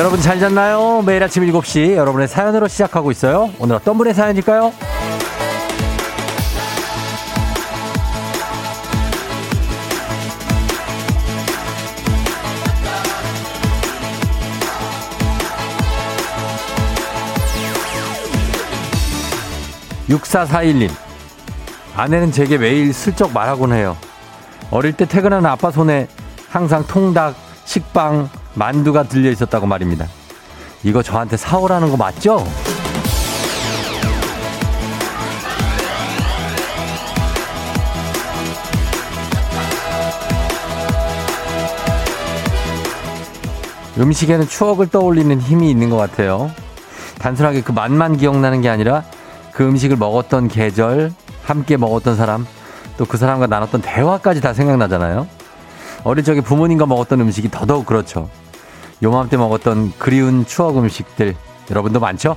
여러분 잘 잤나요? 매일 아침 7시 여러분의 사연으로 시작하고 있어요. 오늘 어떤 분의 사연일까요? 6441님. 아내는 제게 매일 슬쩍 말하곤 해요. 어릴 때 퇴근하는 아빠 손에 항상 통닭, 식빵, 만두가 들려 있었다고 말입니다. 이거 저한테 사오라는 거 맞죠? 음식에는 추억을 떠올리는 힘이 있는 것 같아요. 단순하게 그 맛만 기억나는 게 아니라 그 음식을 먹었던 계절, 함께 먹었던 사람, 또 그 사람과 나눴던 대화까지 다 생각나잖아요. 어릴 적에 부모님과 먹었던 음식이 더더욱 그렇죠. 요맘때 먹었던 그리운 추억 음식들 여러분도 많죠?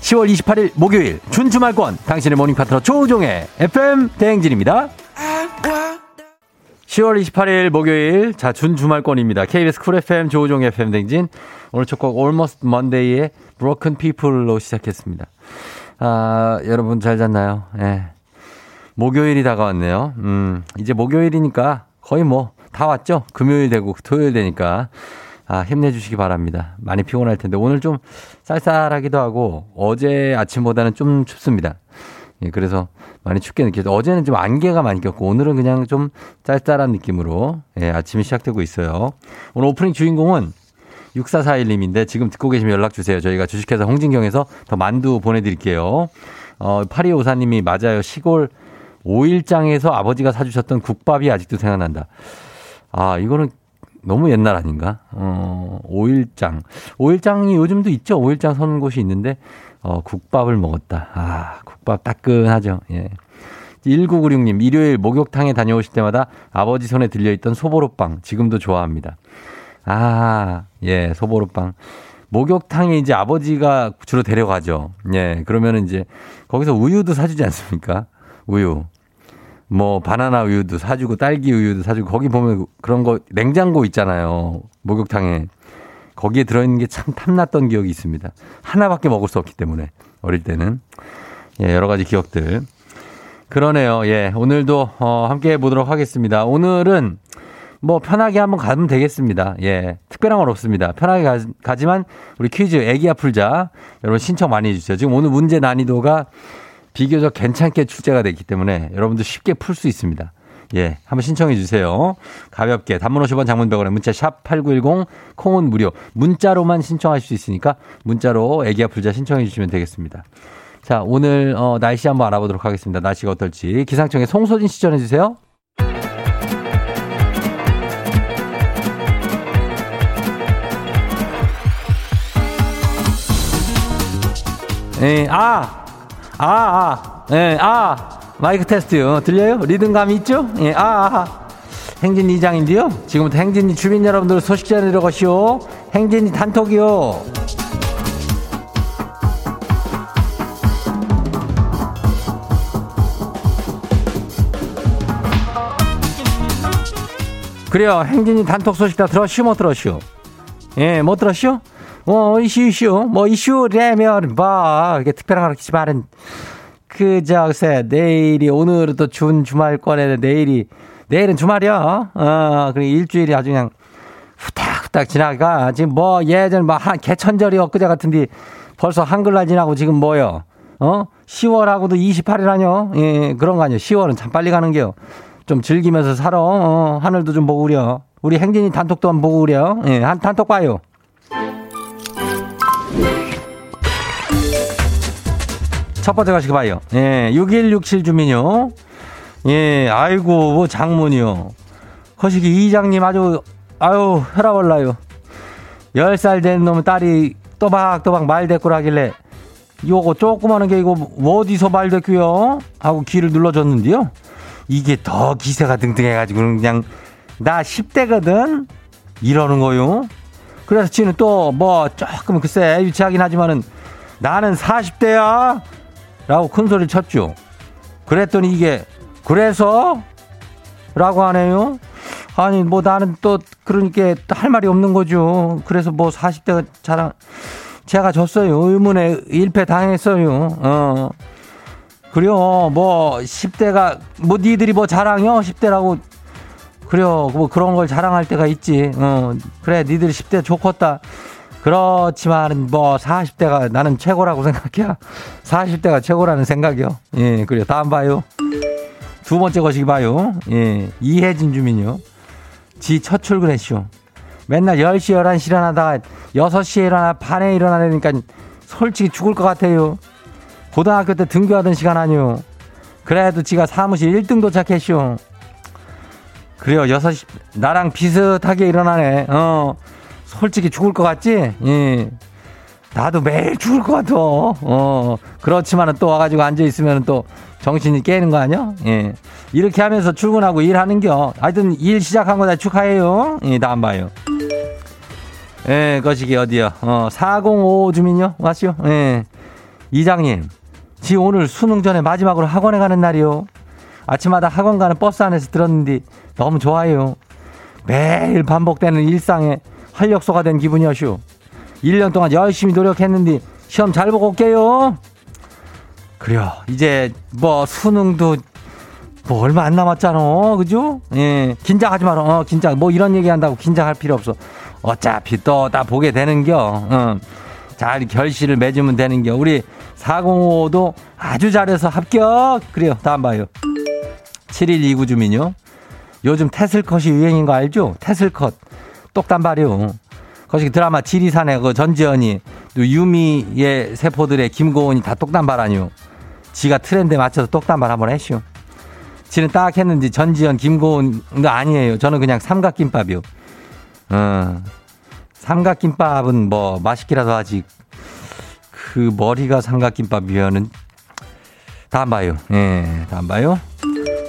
10월 28일 목요일 준주말권 당신의 모닝 파트너 조우종의 FM 대행진입니다. 10월 28일 목요일 자 준주말권입니다. KBS 쿨 FM 조우종의 FM 대행진 오늘 첫 곡 Almost Monday의 Broken People로 시작했습니다. 아 여러분 잘 잤나요? 예. 네. 목요일이 다가왔네요. 음 이제 목요일이니까 거의 뭐 다 왔죠? 금요일 되고 토요일 되니까 아, 힘내주시기 바랍니다. 많이 피곤할 텐데 오늘 좀 쌀쌀하기도 하고 어제 아침보다는 좀 춥습니다. 예, 그래서 많이 춥게 느껴요. 어제는 좀 안개가 많이 꼈고 오늘은 그냥 좀 쌀쌀한 느낌으로 예, 아침이 시작되고 있어요. 오늘 오프닝 주인공은 6441님인데 지금 듣고 계시면 연락 주세요. 저희가 주식회사 홍진경에서 더 만두 보내드릴게요. 어, 8254님이 맞아요. 시골 오일장에서 아버지가 사주셨던 국밥이 아직도 생각난다. 아, 이거는 너무 옛날 아닌가? 어, 오일장. 오일장이 요즘도 있죠. 오일장 서는 곳이 있는데, 어, 국밥을 먹었다. 아, 국밥 따끈하죠. 예. 1996님, 일요일 목욕탕에 다녀오실 때마다 아버지 손에 들려있던 소보로빵. 지금도 좋아합니다. 아, 예, 소보로빵. 목욕탕에 이제 아버지가 주로 데려가죠. 예, 그러면은 이제 거기서 우유도 사주지 않습니까? 우유. 뭐 바나나 우유도 사주고 딸기 우유도 사주고 거기 보면 그런 거 냉장고 있잖아요. 목욕탕에 거기에 들어있는 게 참 탐났던 기억이 있습니다. 하나밖에 먹을 수 없기 때문에 어릴 때는 예 여러 가지 기억들 그러네요. 예 오늘도 어, 함께 해 보도록 하겠습니다. 오늘은 뭐 편하게 한번 가면 되겠습니다. 예 특별한 건 없습니다. 편하게 가, 가지만 우리 퀴즈 애기야 풀자 여러분 신청 많이 해주세요. 지금 오늘 문제 난이도가 비교적 괜찮게 출제가 됐기 때문에 여러분도 쉽게 풀 수 있습니다. 예, 한번 신청해 주세요. 가볍게 단문 50원 장문 100원에 문자 샵 8910 콩은 무료. 문자로만 신청하실 수 있으니까 문자로 애기야 풀자 신청해 주시면 되겠습니다. 자, 오늘 어, 날씨 한번 알아보도록 하겠습니다. 날씨가 어떨지. 기상청에 송소진 시 전해 주세요. 예, 아, 아, 아, 예, 아, 마이크 테스트요. 들려요? 리듬감이 있죠? 예, 아, 아. 행진 이장인데요. 지금부터 행진이 주민 여러분들 소식 전해드려 가시오. 행진이 단톡이요. 그래요. 행진이 단톡 소식 다 들었슈, 못 들었슈? 예, 못 들었슈? 뭐 이슈 이슈. 뭐 이슈라면 뭐 이게 특별한 거 그렇지 말은 그 저 글쎄 내일이 오늘은 또 준 주말권에 내일이 내일은 주말이야. 어 그리고 일주일이 아주 그냥 후딱후딱 지나가. 지금 뭐 예전 뭐 한 개천절이 엊그제 같은데 벌써 한글날 지나고 지금 뭐요? 어? 10월하고도 28일 아니요 예 그런 거 아니요? 10월은 참 빨리 가는 게요. 좀 즐기면서 살아. 어, 하늘도 좀 보고 그려. 우리 행진이 단톡도 한번 보고 그려. 예 한 단톡 봐요. 첫 번째 가시기 봐요. 예, 6167 주민요. 예, 아이고, 뭐 장문이요. 거시기 이장님 아주, 아유, 혈압 올라요. 10살 된 놈 딸이 또박또박 말대꾸를 하길래, 요거 조그마한 게 이거 어디서 말대꾸요? 하고 귀를 눌러줬는데요. 이게 더 기세가 등등해가지고 그냥 나 10대거든? 이러는 거요. 그래서 지는 또 뭐 조금 글쎄 유치하긴 하지만은 나는 40대야. 라고 큰 소리를 쳤죠. 그랬더니 이게 그래서? 라고 하네요. 아니, 뭐 나는 또 그러니까 할 말이 없는 거죠. 그래서 뭐 40대가 자랑, 제가 졌어요. 의문에 일패 당했어요. 어. 그래요. 뭐 10대가 뭐 니들이 뭐 자랑이요? 10대라고 그래요. 뭐 그런 걸 자랑할 때가 있지. 어. 그래. 니들이 10대 좋겠다. 그렇지만 뭐 40대가 나는 최고라고 생각해요. 40대가 최고라는 생각이요. 예, 그래요. 다음 봐요. 두 번째 것이 봐요. 예, 이혜진 주민요. 지 첫 출근했쇼. 맨날 10시, 11시 일어나다가 6시에 일어나, 반에 일어나려니까 솔직히 죽을 것 같아요. 고등학교 때 등교하던 시간 아니요. 그래도 지가 사무실 1등 도착했쇼. 그래요, 6시, 나랑 비슷하게 일어나네. 어, 솔직히 죽을 것 같지? 예. 나도 매일 죽을 것 같아. 어, 그렇지만은 또 와가지고 앉아있으면 또 정신이 깨는 거 아니야? 예. 이렇게 하면서 출근하고 일하는 겨. 하여튼 일 시작한 거 다 축하해요. 예, 다음 봐요. 예, 거시기 어디요? 어, 405 주민요? 왔죠? 예. 이장님, 지 오늘 수능 전에 마지막으로 학원에 가는 날이요. 아침마다 학원 가는 버스 안에서 들었는데 너무 좋아요. 매일 반복되는 일상에 활력소가 된 기분이었슈. 1년 동안 열심히 노력했는데 시험 잘 보고 올게요. 그래요. 이제 뭐 수능도 뭐 얼마 안 남았잖아. 그죠? 예. 긴장하지 마라. 어, 긴장. 뭐 이런 얘기 한다고 긴장할 필요 없어. 어차피 또 다 보게 되는겨. 어. 잘 결실을 맺으면 되는겨. 우리 405도 아주 잘해서 합격. 그래요. 다음 봐요. 7129 주민요. 요즘 테슬컷이 유행인 거 알죠? 테슬컷. 똑단발이요. 거기 드라마 지리산의 그 전지현이 또 유미의 세포들의 김고은이 다 똑단발 아니요. 지가 트렌드에 맞춰서 똑단발 한번 했슈. 지는 딱 했는지 전지현 김고은도 아니에요. 저는 그냥 삼각김밥이요. 어. 삼각김밥은 뭐 맛있기라도 하지. 그 머리가 삼각김밥이면은 다음 봐요. 예, 다음 봐요.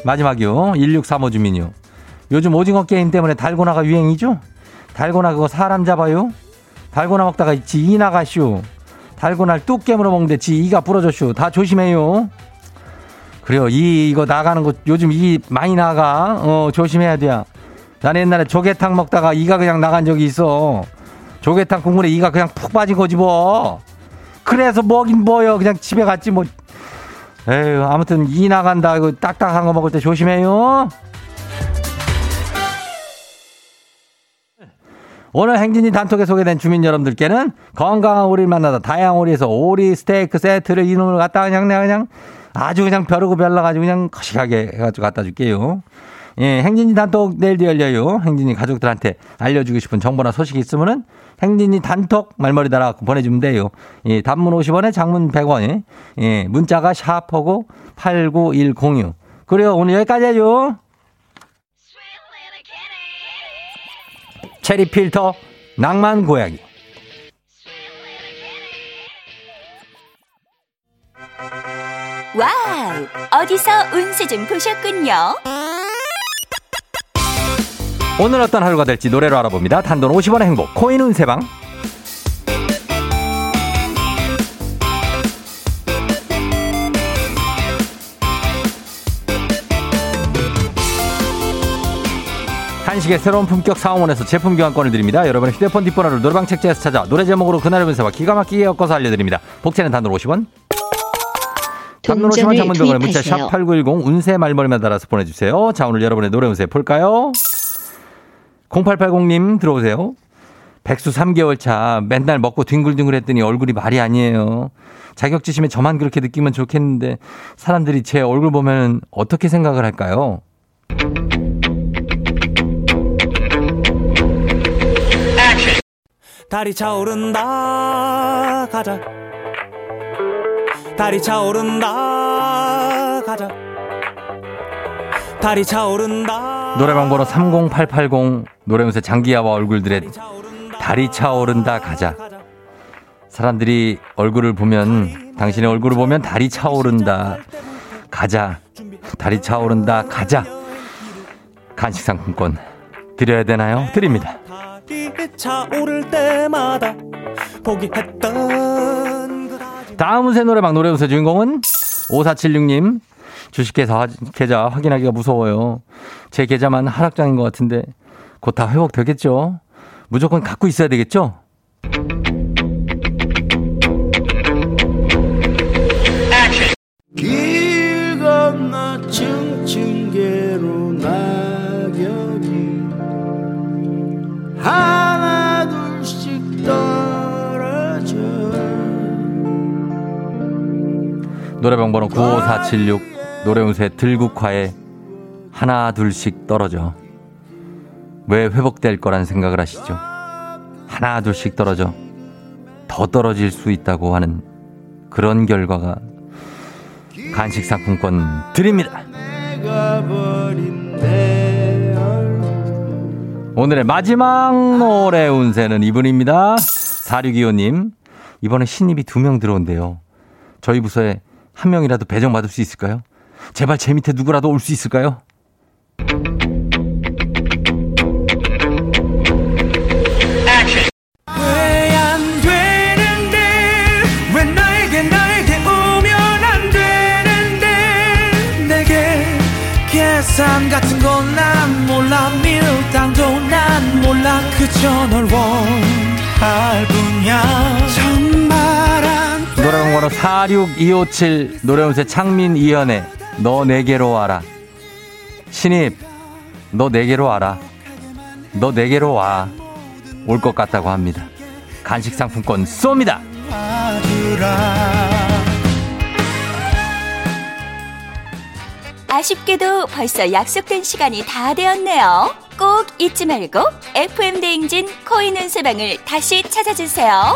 마지막이요. 1635 주민이요. 요즘 오징어 게임 때문에 달고나가 유행이죠? 달고나 그거 사람 잡아요? 달고나 먹다가 지 이 나가쇼. 달고나를 뚝 깨물어 먹는데 지 이가 부러졌쇼. 다 조심해요. 그래요. 이 이거 나가는 거 요즘 이 많이 나가. 어 조심해야 돼요. 난 옛날에 조개탕 먹다가 이가 그냥 나간 적이 있어. 조개탕 국물에 이가 그냥 푹 빠진 거지 뭐. 그래서 뭐긴 뭐요. 그냥 집에 갔지 뭐. 에휴 아무튼 이 나간다. 이거 딱딱한 거 먹을 때 조심해요. 오늘 행진이 단톡에 소개된 주민 여러분들께는 건강한 오리를 만나다 다양한 오리에서 오리 스테이크 세트를 이놈을 갖다 그냥 그냥, 그냥 아주 그냥 벼르고 별라가지고 그냥 거시하게 해가지고 갖다 줄게요. 예, 행진이 단톡 내일도 열려요. 행진이 가족들한테 알려주고 싶은 정보나 소식이 있으면은 행진이 단톡 말머리 달아갖고 보내주면 돼요. 예, 단문 50원에 장문 100원에 예, 문자가 샤프고 89106. 그래요. 오늘 여기까지예요. 체리 필터 낭만 고양이 와우! 어디서 운세 좀 보셨군요. 오늘 어떤 하루가 될지 노래로 알아봅니다. 단돈 50원의 행복 코인 운세방 한식의 새로운 품격 사옹원에서 제품 교환권을 드립니다. 여러분의 휴대폰 뒷번호를 노래방 책자에서 찾아 노래 제목으로 그날의 운세와 기가 막히게 엮어서 알려드립니다. 복채는 단돈 50원. 단돈 50원 장문병원에 문자 샵 8910 운세 말머리만 달아서 보내주세요. 자 오늘 여러분의 노래 운세 볼까요? 0880님 들어오세요. 백수 3개월 차 맨날 먹고 뒹굴뒹굴 했더니 얼굴이 말이 아니에요. 자격지심에 저만 그렇게 느끼면 좋겠는데 사람들이 제 얼굴 보면 어떻게 생각을 할까요? 달이 차오른다. 가자. 달이 차오른다. 가자. 달이 차오른다. 노래방 번호 30880 노래면서 장기야와 얼굴들의 달이 차오른다. 가자. 사람들이 얼굴을 보면 당신의 얼굴을 보면 달이 차오른다. 가자. 달이 차오른다. 가자. 간식 상품권 드려야 되나요? 드립니다. 차오를 때마다 포기했던 그 다음 운세 노래방 노래 운세 주인공은 5476님 주식회사 계좌 확인하기가 무서워요. 제 계좌만 하락장인 것 같은데 곧 다 회복되겠죠? 무조건 갖고 있어야 되겠죠? 길 건너 층 노래방 번호 95476 노래운세 들국화에 하나 둘씩 떨어져 왜 회복될 거란 생각을 하시죠? 하나 둘씩 떨어져 더 떨어질 수 있다고 하는 그런 결과가 간식 상품권 드립니다. 오늘의 마지막 노래 운세는 이분입니다. 4625님. 이번에 신입이 두 명 들어온대요. 저희 부서에 한 명이라도 배정받을 수 있을까요? 제발 제 밑에 누구라도 올 수 있을까요? 번호 46257 노래운세 창민 이연의 너 내게로 와라. 신입, 너 내게로 와라. 너 내게로 와. 올 것 같다고 합니다. 간식 상품권 쏩니다. 아쉽게도 벌써 약속된 시간이 다 되었네요. 꼭 잊지 말고 FM 대행진 코인 은세방을 다시 찾아주세요.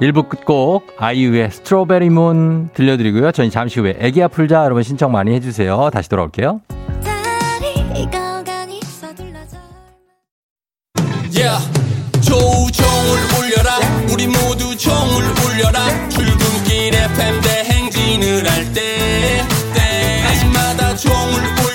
일부 끝곡 아이유의 스트로베리 문 들려드리고요. 저희 잠시 후에 애기야 풀자 여러분 신청 많이 해주세요. 다시 돌아올게요. Yeah. 조우종을 울려라 우리 모두 종을 울려라 출근길 FM 대행진을 할때 때마다 종을 울려라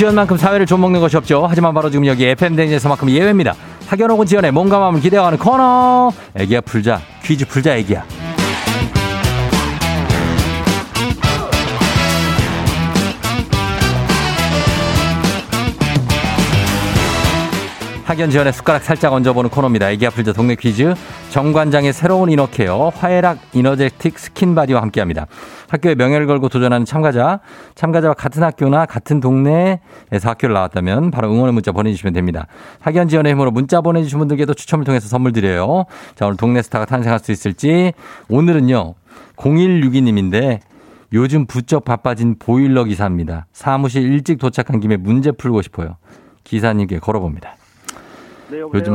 지연만큼 사회를 좀 먹는 것이 없죠. 하지만 바로 지금 여기 FM대행진에서만큼 예외입니다. 혹은 지연의 몸과 마음을 기대어가는 코너. 애기야 풀자. 퀴즈 풀자 애기야. 학연 지원의 숟가락 살짝 얹어보는 코너입니다. 애기 아플자 동네 퀴즈. 정관장의 새로운 inner care 화애락 이너제틱 스킨바디와 함께합니다. 학교에 명예를 걸고 도전하는 참가자, 참가자와 같은 학교나 같은 동네에서 학교를 나왔다면 바로 응원의 문자 보내주시면 됩니다. 학연 지원의 힘으로 문자 보내주신 분들께도 추첨을 통해서 선물 드려요. 자 오늘 동네 스타가 탄생할 수 있을지 오늘은요 0162님인데 요즘 부쩍 바빠진 보일러 기사입니다. 사무실 일찍 도착한 김에 문제 풀고 싶어요. 기사님께 걸어봅니다. 네, 요즘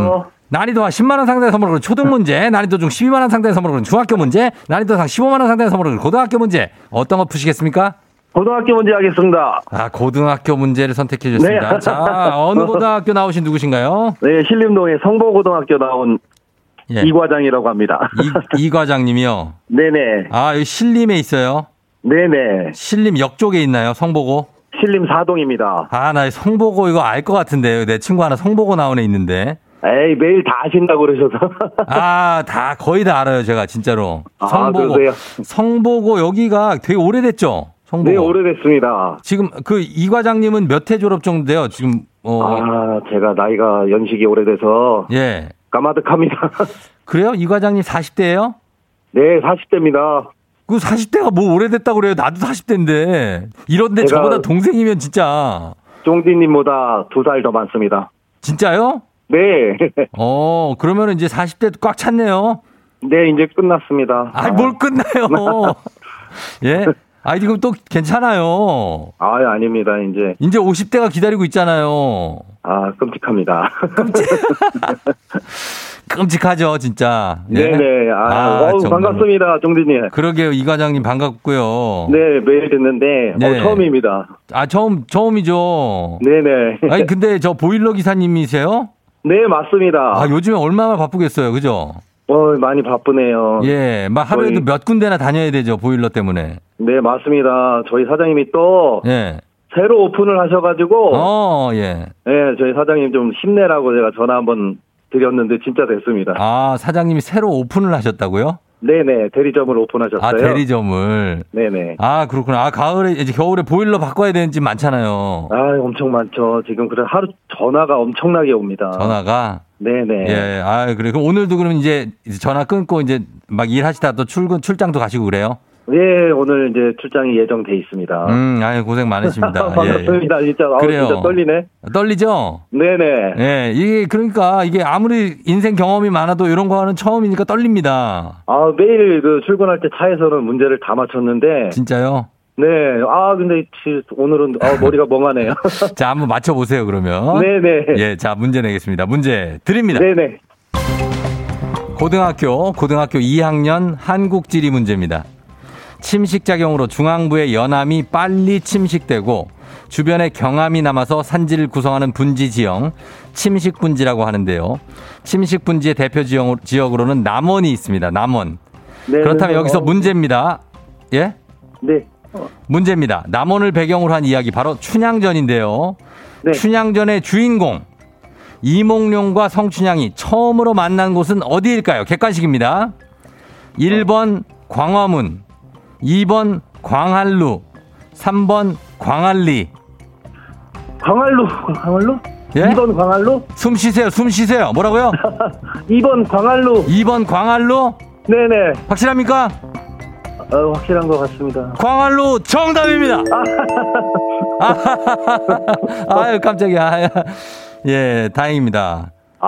난이도 한 10만 원 상당의 선물을 초등 문제, 난이도 중 12만 원 상당의 선물을 중학교 문제, 난이도 상 15만 원 상당의 선물을 고등학교 문제. 어떤 거 푸시겠습니까? 고등학교 문제 하겠습니다. 아, 고등학교 문제를 선택해 주셨습니다. 네. 자, 어느 고등학교 나오신 누구신가요? 네, 신림동에 성보고등학교 나온 예. 이 과장이라고 합니다. 이, 이 과장님이요. 네네. 아, 여기 신림에 있어요. 네네. 신림 역 쪽에 있나요? 성보고? 신림 사동입니다. 아, 나 성보고 이거 알 것 같은데. 내 친구 하나 성보고 나온 애 있는데. 에이, 매일 다 아신다고 그러셔서. 아, 다 거의 다 알아요, 제가 진짜로. 아, 성보고. 그러세요? 성보고 여기가 되게 오래됐죠? 성보고. 네, 오래됐습니다. 지금 그 이 과장님은 몇회 졸업 정도 돼요? 지금 어 아, 제가 나이가 연식이 오래돼서 예. 까마득합니다. 그래요? 이 과장님 40대예요? 네, 40대입니다. 그 40대가 뭐 오래됐다고 그래요? 나도 40대인데. 이런데 저보다 동생이면 진짜 쫑디님보다 두 살 더 많습니다. 진짜요? 네. 어, 그러면 이제 40대도 꽉 찼네요. 네, 이제 끝났습니다. 아이, 뭘 끝나요? 예? 아이, 지금 또 괜찮아요. 아, 아닙니다. 이제, 이제 50대가 기다리고 있잖아요. 아, 끔찍합니다. 끔찍하죠, 진짜. 예? 네네. 아, 어우, 정말. 반갑습니다, 쫑디님. 그러게요, 이 과장님 반갑고요. 네, 매일 듣는데, 네. 어, 처음입니다. 아, 처음, 처음이죠. 네 네. 아니, 근데 저 보일러 기사님이세요? 네, 맞습니다. 아, 요즘에 얼마나 바쁘겠어요, 그죠? 어, 많이 바쁘네요. 예, 막 하루에도 거의- 몇 군데나 다녀야 되죠, 보일러 때문에. 네, 맞습니다. 저희 사장님이 또 예. 새로 오픈을 하셔가지고, 어, 예. 네, 저희 사장님 좀 힘내라고 제가 전화 한번 드렸는데 진짜 됐습니다. 아, 사장님이 새로 오픈을 하셨다고요? 네네, 대리점을 오픈하셨어요. 아, 대리점을. 네네. 아, 그렇구나. 아, 가을에, 이제 겨울에 보일러 바꿔야 되는 집 많잖아요. 아, 엄청 많죠. 지금 그래 하루 전화가 엄청나게 옵니다. 전화가. 네네. 예, 아, 그래. 그럼 오늘도 그럼 이제 전화 끊고 이제 막 일하시다 또 출근, 출장도 가시고 그래요? 네, 오늘 이제 출장이 예정돼 있습니다. 음, 아유, 고생 많으십니다. 예, 예. 반갑습니다. 진짜. 아우, 그래요. 진짜 떨리네. 떨리죠? 네네. 예, 이게 그러니까 이게 아무리 인생 경험이 많아도 이런 거는 처음이니까 떨립니다. 아, 매일 그 출근할 때 차에서는 문제를 다 맞췄는데, 진짜요? 네. 아, 근데 지- 오늘은 아, 머리가 멍하네요. 자, 한번 맞춰보세요, 그러면. 네네. 예, 자, 문제 내겠습니다. 문제 드립니다. 네네. 고등학교, 고등학교 2학년 한국지리 문제입니다. 침식작용으로 중앙부의 연암이 빨리 침식되고 주변에 경암이 남아서 산지를 구성하는 분지 지형, 침식분지라고 하는데요. 침식분지의 대표 지형, 지역으로는 남원이 있습니다. 남원. 네, 그렇다면 네, 여기서 어, 문제입니다. 예? 네. 어, 문제입니다. 남원을 배경으로 한 이야기 바로 춘향전인데요. 네. 춘향전의 주인공 이몽룡과 성춘향이 처음으로 만난 곳은 어디일까요? 객관식입니다. 1번 광화문, 2번 광한루, 3번 광안리. 광활루. 광활루? 예? 2번 광활루? 숨 쉬세요. 숨 쉬세요. 뭐라고요? 2번 광활루. 2번 광안루? 네네. 확실합니까? 어, 확실한 것 같습니다. 광안루 정답입니다. 아유 깜짝이야. 예, 다행입니다. 아,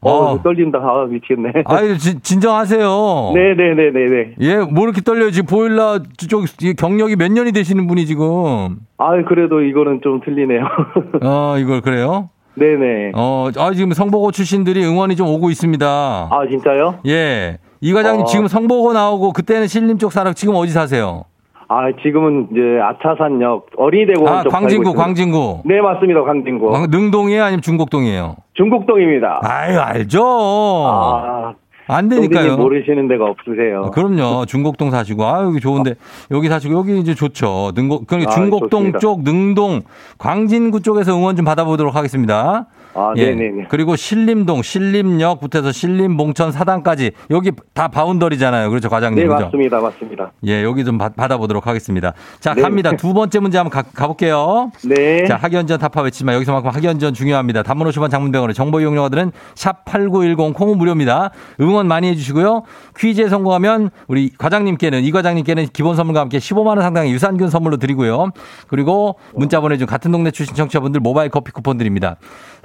어, 어. 떨린다. 아, 미치겠네. 아유 진- 진정하세요. 네네네네네. 예, 뭐 이렇게 떨려요? 지금 보일러 쪽이 경력이 몇 년이 되시는 분이 지금. 아, 그래도 이거는 좀 틀리네요. 어, 이걸 그래요? 네네. 어, 아, 지금 성보고 출신들이 응원이 좀 오고 있습니다. 아, 진짜요? 예. 이 과장님 어. 지금 성보고 나오고 그때는 신림 쪽 살아 지금 어디 사세요? 아, 지금은 이제 아차산역 어린이대공원 아, 쪽 광진구. 광진구. 네, 맞습니다. 광진구. 광- 능동이에요? 아니면 중곡동이에요? 중국동입니다. 아유, 알죠. 아, 안 되니까요. 모르시는 데가 없으세요. 아, 그럼요. 중곡동 사시고, 아, 여기 좋은데, 여기 사시고, 여기 이제 좋죠. 능곡, 그러니까 아, 중곡동 좋습니다. 쪽, 능동, 광진구 쪽에서 응원 좀 받아보도록 하겠습니다. 아, 예. 네네네. 그리고 신림동, 신림역부터 해서 신림봉천 사당까지, 여기 다 바운더리잖아요. 그렇죠, 과장님. 네, 그죠? 맞습니다. 맞습니다. 예, 여기 좀 받, 받아보도록 하겠습니다. 자, 네. 갑니다. 두 번째 문제 한번 가, 가볼게요. 네. 자, 학연전 타파 외치지만 여기서만큼 학연전 중요합니다. 단문 50원 장문병원의 정보 이용료들은 샵8910 콩은 무료입니다. 응원 많이 해주시고요. 퀴즈에 성공하면 우리 과장님께는 이 과장님께는 기본 선물과 함께 15만 원 상당의 유산균 선물로 드리고요. 그리고 문자 보내준 같은 동네 출신 청취자분들 모바일 커피 쿠폰 드립니다.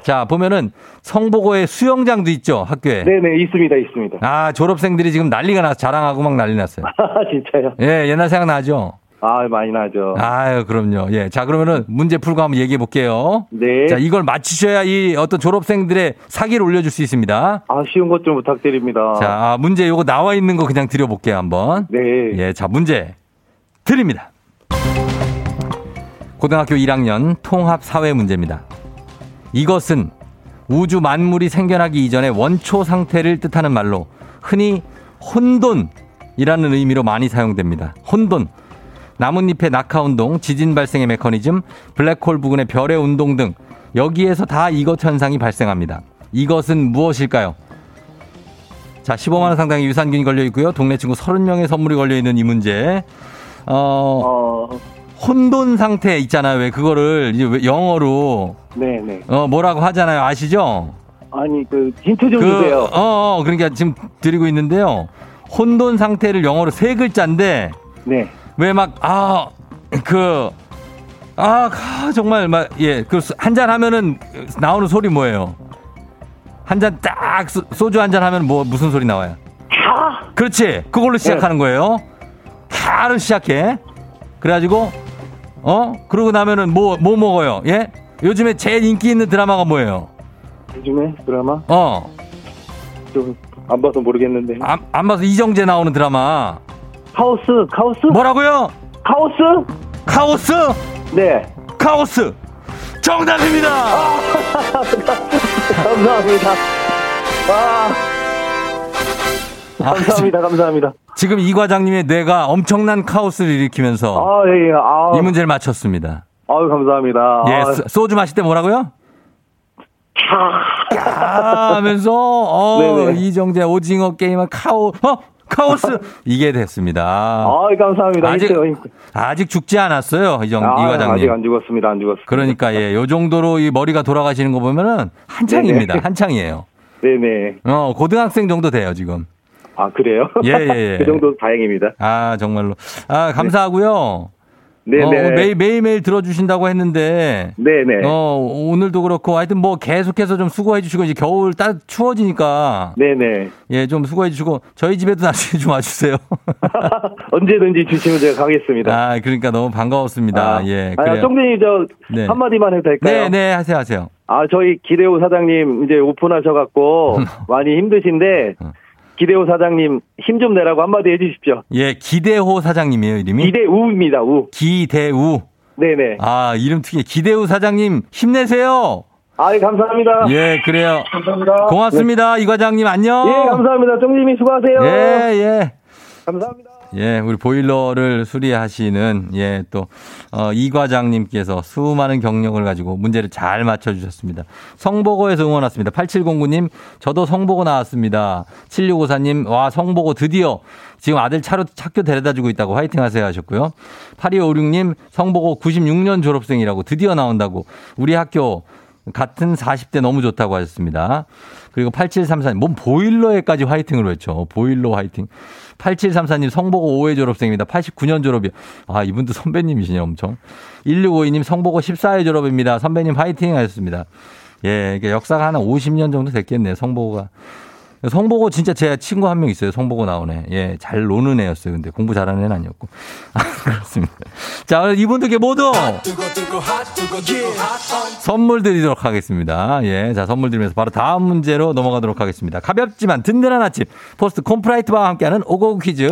자, 보면은 성보고에 수영장도 있죠, 학교에. 네네, 있습니다. 있습니다. 아, 졸업생들이 지금 난리가 나서 자랑하고 막 난리 났어요. 진짜요? 예, 옛날 생각 나죠? 아, 많이 나죠. 아유, 그럼요. 예. 자, 그러면은 문제 풀고 한번 얘기해 볼게요. 네. 자, 이걸 맞히셔야 이 어떤 졸업생들의 사기를 올려줄 수 있습니다. 아, 쉬운 것 좀 부탁드립니다. 자, 아, 문제 요거 나와 있는 거 그냥 드려볼게요, 한번. 네. 예, 자, 문제 드립니다. 고등학교 1학년 통합 사회 문제입니다. 이것은 우주 만물이 생겨나기 이전의 원초 상태를 뜻하는 말로 흔히 혼돈이라는 의미로 많이 사용됩니다. 혼돈. 나뭇잎의 낙하 운동, 지진 발생의 메커니즘, 블랙홀 부근의 별의 운동 등 여기에서 다 이것 현상이 발생합니다. 이것은 무엇일까요? 자, 15만 원 상당의 유산균이 걸려 있고요. 동네 친구 30명의 선물이 걸려 있는 이 문제. 어, 어, 혼돈 상태 있잖아요. 왜 그거를 이제 왜 영어로 네네. 어 뭐라고 하잖아요. 아시죠? 아니, 그, 힌트 좀 그 주세요. 어, 어, 그러니까 지금 드리고 있는데요. 혼돈 상태를 영어로 세 글자인데 네. 왜 막 아 그 아, 가- 정말 막 예, 그 한 잔 하면은 나오는 소리 뭐예요? 한 잔 딱 소주 한 잔 하면 뭐 무슨 소리 나와요? 그렇지. 그걸로 시작하는 거예요. 캬를 시작해. 그래가지고 어 그러고 나면은 뭐 뭐 먹어요? 예? 요즘에 제일 인기 있는 드라마가 뭐예요? 요즘에 드라마? 어, 좀, 안 봐서 모르겠는데. 안, 안 봐서 이정재 나오는 드라마. 카오스, 카오스? 뭐라고요? 카오스? 카오스! 네. 카오스! 정답입니다! 감사합니다. 아, 감사합니다. 감사합니다. 지금 이 과장님의 뇌가 엄청난 카오스를 일으키면서 아, 예, 예. 아, 이 문제를 맞췄습니다. 아유, 감사합니다. 예, 아, 소- 소주 마실 때 뭐라고요? 캬 하면서 어. 이정재 오징어 게임은 카오 어 카오스 이게 됐습니다. 아, 감사합니다. 아직. 아직 죽지 않았어요 이정 아, 이 과장님. 아직 안 죽었습니다. 안 죽었습니다. 그러니까 예, 요 정도로 이 머리가 돌아가시는 거 보면은 한창입니다. 네네. 한창이에요. 네네. 어 고등학생 정도 돼요 지금. 아, 그래요? 예, 예, 예. 그 정도 다행입니다. 아 정말로 아 감사하고요. 네 네. 어, 매일 매일매일 들어주신다고 했는데 네네. 어, 오늘도 그렇고 하여튼 뭐 계속해서 좀 수고해 주시고 이제 겨울 따 추워지니까 네네. 예, 좀 수고해 주시고 저희 집에도 나중에 좀 와주세요. 언제든지 주시면 제가 가겠습니다. 아, 그러니까 너무 반가웠습니다. 예, 아. 쫑님이 저 네. 한마디만 해도 될까요? 네, 네, 하세요, 하세요. 아, 저희 기대호 사장님 이제 오픈하셔갖고 많이 힘드신데 어. 기대호 사장님 힘 좀 내라고 한마디 해주십시오. 예, 기대호 사장님이에요, 이름이. 기대우입니다. 우. 기대우. 네네. 아, 이름 특이해. 기대우 사장님 힘내세요. 아, 예, 감사합니다. 예, 그래요. 감사합니다. 고맙습니다. 이 과장님 안녕. 예, 감사합니다. 쫑님이 수고하세요. 예, 예. 감사합니다. 예, 우리 보일러를 수리하시는, 예, 또, 어, 이 과장님께서 수많은 경력을 가지고 문제를 잘 맞춰 주셨습니다. 성보고에서 응원 왔습니다. 8709 님, 저도 성보고 나왔습니다. 7654 님, 와, 성보고 드디어 지금 아들 차로 학교 데려다 주고 있다고 화이팅 하세요 하셨고요. 8256 님, 성보고 96년 졸업생이라고 드디어 나온다고 우리 학교 같은 40대 너무 좋다고 하셨습니다. 그리고 8734님, 뭔 보일러에까지 화이팅을 외쳐. 보일러 화이팅. 8734님, 성보고 5회 졸업생입니다. 89년 졸업이요. 아, 이분도 선배님이시네, 엄청. 1652님, 성보고 14회 졸업입니다. 선배님 화이팅 하셨습니다. 예, 이게 역사가 한 50년 정도 됐겠네요, 성보고가. 성보고 진짜 제 친구 한 명 있어요. 성보고 나오네. 예, 잘 노는 애였어요. 근데 공부 잘하는 애는 아니었고. 아, 그렇습니다. 자, 오늘 이분들께 모두 선물 드리도록 하겠습니다. 예, 자, 선물 드리면서 바로 다음 문제로 넘어가도록 하겠습니다. 가볍지만 든든한 아침. 포스트 콘푸라이트와 함께하는 오고구 퀴즈.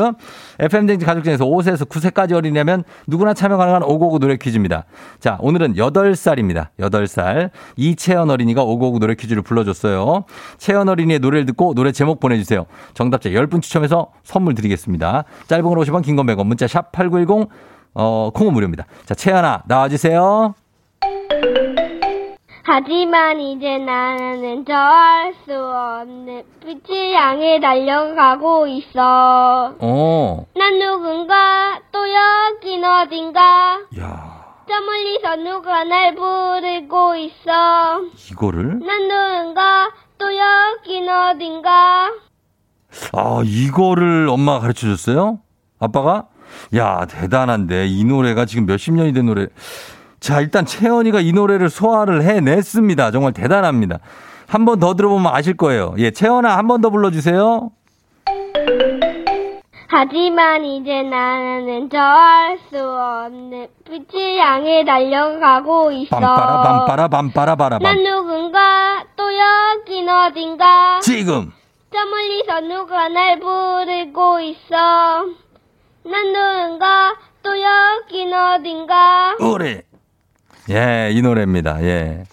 FM대행진 가족 중에서 5세에서 9세까지 어린이라면 누구나 참여 가능한 오고구 노래 퀴즈입니다. 자, 오늘은 8살입니다. 8살. 이채연 어린이가 오고구 노래 퀴즈를 불러줬어요. 채연 어린이의 노래를 듣고 노래 제목 보내주세요. 정답자 10분 추첨해서 선물 드리겠습니다. 짧은 걸 50원, 긴건 100원, 문자 샵 8910, 어, 콩은 무료입니다. 자, 채연아, 나와주세요. 하지만 이제 나는 저할 수 없는 빛을 향해 달려가고 있어. 어, 난 누군가 또 여긴 어딘가 야 저 멀리서 누가 날 부르고 있어. 이거를? 난 누군가 또 여긴 어딘가 아, 이거를 엄마가 가르쳐 줬어요? 아빠가? 야, 대단한데. 이 노래가 지금 몇십 년이 된 노래. 자, 일단 채연이가 이 노래를 소화를 해냈습니다. 정말 대단합니다. 한 번 더 들어보면 아실 거예요. 예, 채연아, 한 번 더 불러주세요. 하지만 이제 나는 저할 수 없는 빛을 향해 달려가고 있어. 빰빠라, 빰빠라, 빰빠라, 바라, 난 빰. 누군가 또 여긴 어딘가 지금! 저 멀리서 누가 날 부르고 있어. 난 누군가 또 여긴 어딘가 우리! 예, 이 노래입니다. 예.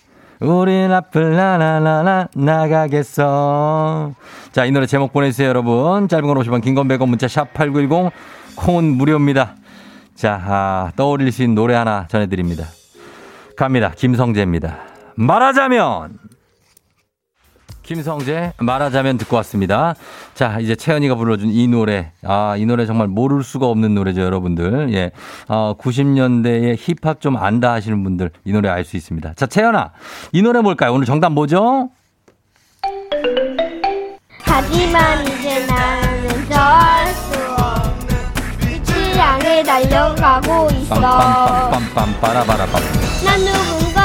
우린 앞을 나나나나 나가겠어. 자, 이 노래 제목 보내주세요, 여러분. 짧은 건 50원, 긴건 100원, 문자 샵 8910, 콩은 무료입니다. 자, 아, 떠올릴 수 있는 노래 하나 전해드립니다. 갑니다. 김성재입니다. 말하자면! 김성재, 말하자면 듣고 왔습니다. 자, 이제 채연이가 불러준 이 노래. 아, 이 노래 정말 모를 수가 없는 노래죠, 여러분들. 예. 어, 90년대에 힙합 좀 안다 하시는 분들 이 노래 알 수 있습니다. 자, 채연아. 이 노래 뭘까요? 오늘 정답 뭐죠? 하지만 이제 나는 저할 수 없는 빛을 향해 달려가고 있어. 빰빰빰빰빰 빠라바라빰. 난 누군가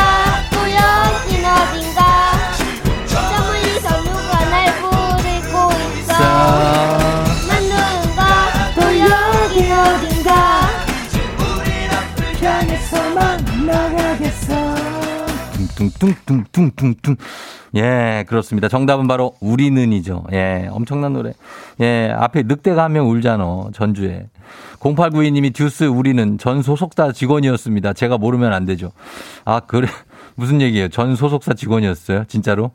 또 여긴 어딘가 저 멀리서 누가 날 부르고 있어. 난 누군가 또 여긴 어딘가 뚱뚱뚱뚱뚱뚱. 예, 그렇습니다. 정답은 바로 우리는이죠. 예, 엄청난 노래. 예, 앞에 늑대가 한 명 울잖아. 전주에. 0892님이 듀스 우리는 전 소속사 직원이었습니다. 제가 모르면 안 되죠. 아, 그래. 무슨 얘기예요? 전 소속사 직원이었어요? 진짜로?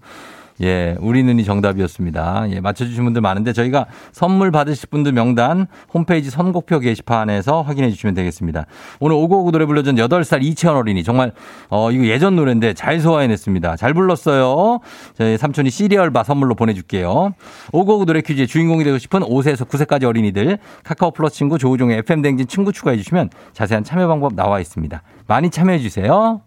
예, 우리는이 정답이었습니다. 예, 맞춰주신 분들 많은데 저희가 선물 받으실 분들 명단 홈페이지 선곡표 게시판에서 확인해 주시면 되겠습니다. 오늘 오고오고 노래 불러준 8살 이채원 어린이 정말 어, 이거 예전 노래인데 잘 소화해냈습니다. 잘 불렀어요. 저희 삼촌이 시리얼바 선물로 보내줄게요. 오고오고 노래 퀴즈의 주인공이 되고 싶은 5세에서 9세까지 어린이들 카카오 플러스 친구 조우종의 FM 댕진 친구 추가해 주시면 자세한 참여 방법 나와 있습니다. 많이 참여해 주세요.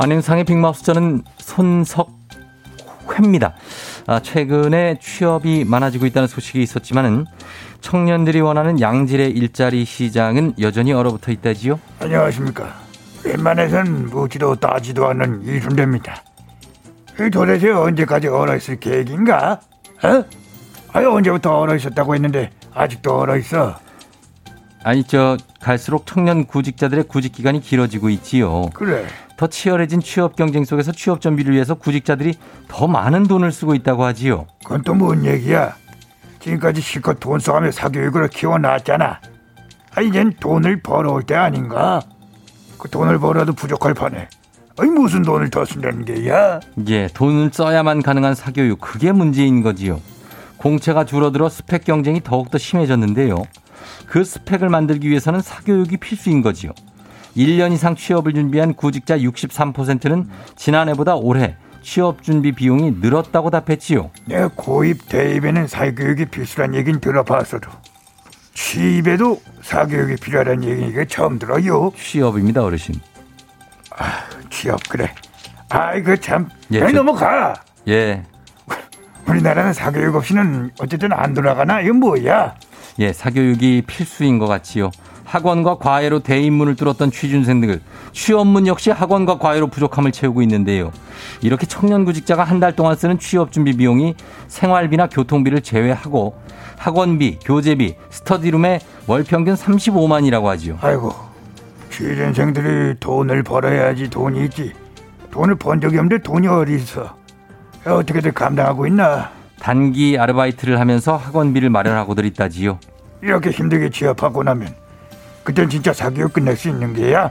안녕상의 빅마우스 저는 손석회입니다. 아, 최근에 취업이 많아지고 있다는 소식이 있었지만은 청년들이 원하는 양질의 일자리 시장은 여전히 얼어붙어 있다지요. 안녕하십니까. 웬만해선 묻지도 따지도 않는 이순대입니다. 이 도대체 언제까지 얼어 있을 계획인가? 어? 아유 언제부터 얼어 있었다고 했는데 아직도 얼어 있어. 아니 저 갈수록 청년 구직자들의 구직 기간이 길어지고 있지요. 그래. 더 치열해진 취업 경쟁 속에서 취업 준비를 위해서 구직자들이 더 많은 돈을 쓰고 있다고 하지요. 그건 또 뭔 얘기야? 지금까지 실컷 돈 써가며 사교육을 키워놨잖아. 아, 이젠 돈을 벌어올 때 아닌가? 그 돈을 벌어도 부족할 판에. 아니 무슨 돈을 더 쓴다는 게야? 예, 돈을 써야만 가능한 사교육 그게 문제인 거지요. 공채가 줄어들어 스펙 경쟁이 더욱더 심해졌는데요. 그 스펙을 만들기 위해서는 사교육이 필수인 거지요. 1년 이상 취업을 준비한 구직자 63%는 지난해보다 올해 취업 준비 비용이 늘었다고 답했지요. 내가 고입 대입에는 사교육이 필수란 얘긴 들어봤어도 취입에도 사교육이 필요하다는 얘기 이게 처음 들어요. 취업입니다, 어르신. 취업 그래. 아이고 참. 예, 저- 넘어가. 예, 우리나라는 사교육 없이는 어쨌든 안 돌아가나? 이건 뭐야? 예, 사교육이 필수인 것 같지요. 학원과 과외로 대입문을 뚫었던 취준생 들, 취업문 역시 학원과 과외로 부족함을 채우고 있는데요. 이렇게 청년 구직자가 한 달 동안 쓰는 취업 준비 비용이 생활비나 교통비를 제외하고 학원비, 교재비, 스터디룸의 월 평균 35만이라고 하지요. 아이고 취준생들이 돈을 벌어야지 돈이 있지. 돈을 번 적이 없는데 돈이 어디 있어? 어떻게들 감당하고 있나? 단기 아르바이트를 하면서 학원비를 마련하고들 있다지요. 이렇게 힘들게 취업하고 나면 그땐 진짜 사교육 끝낼 수 있는 게야?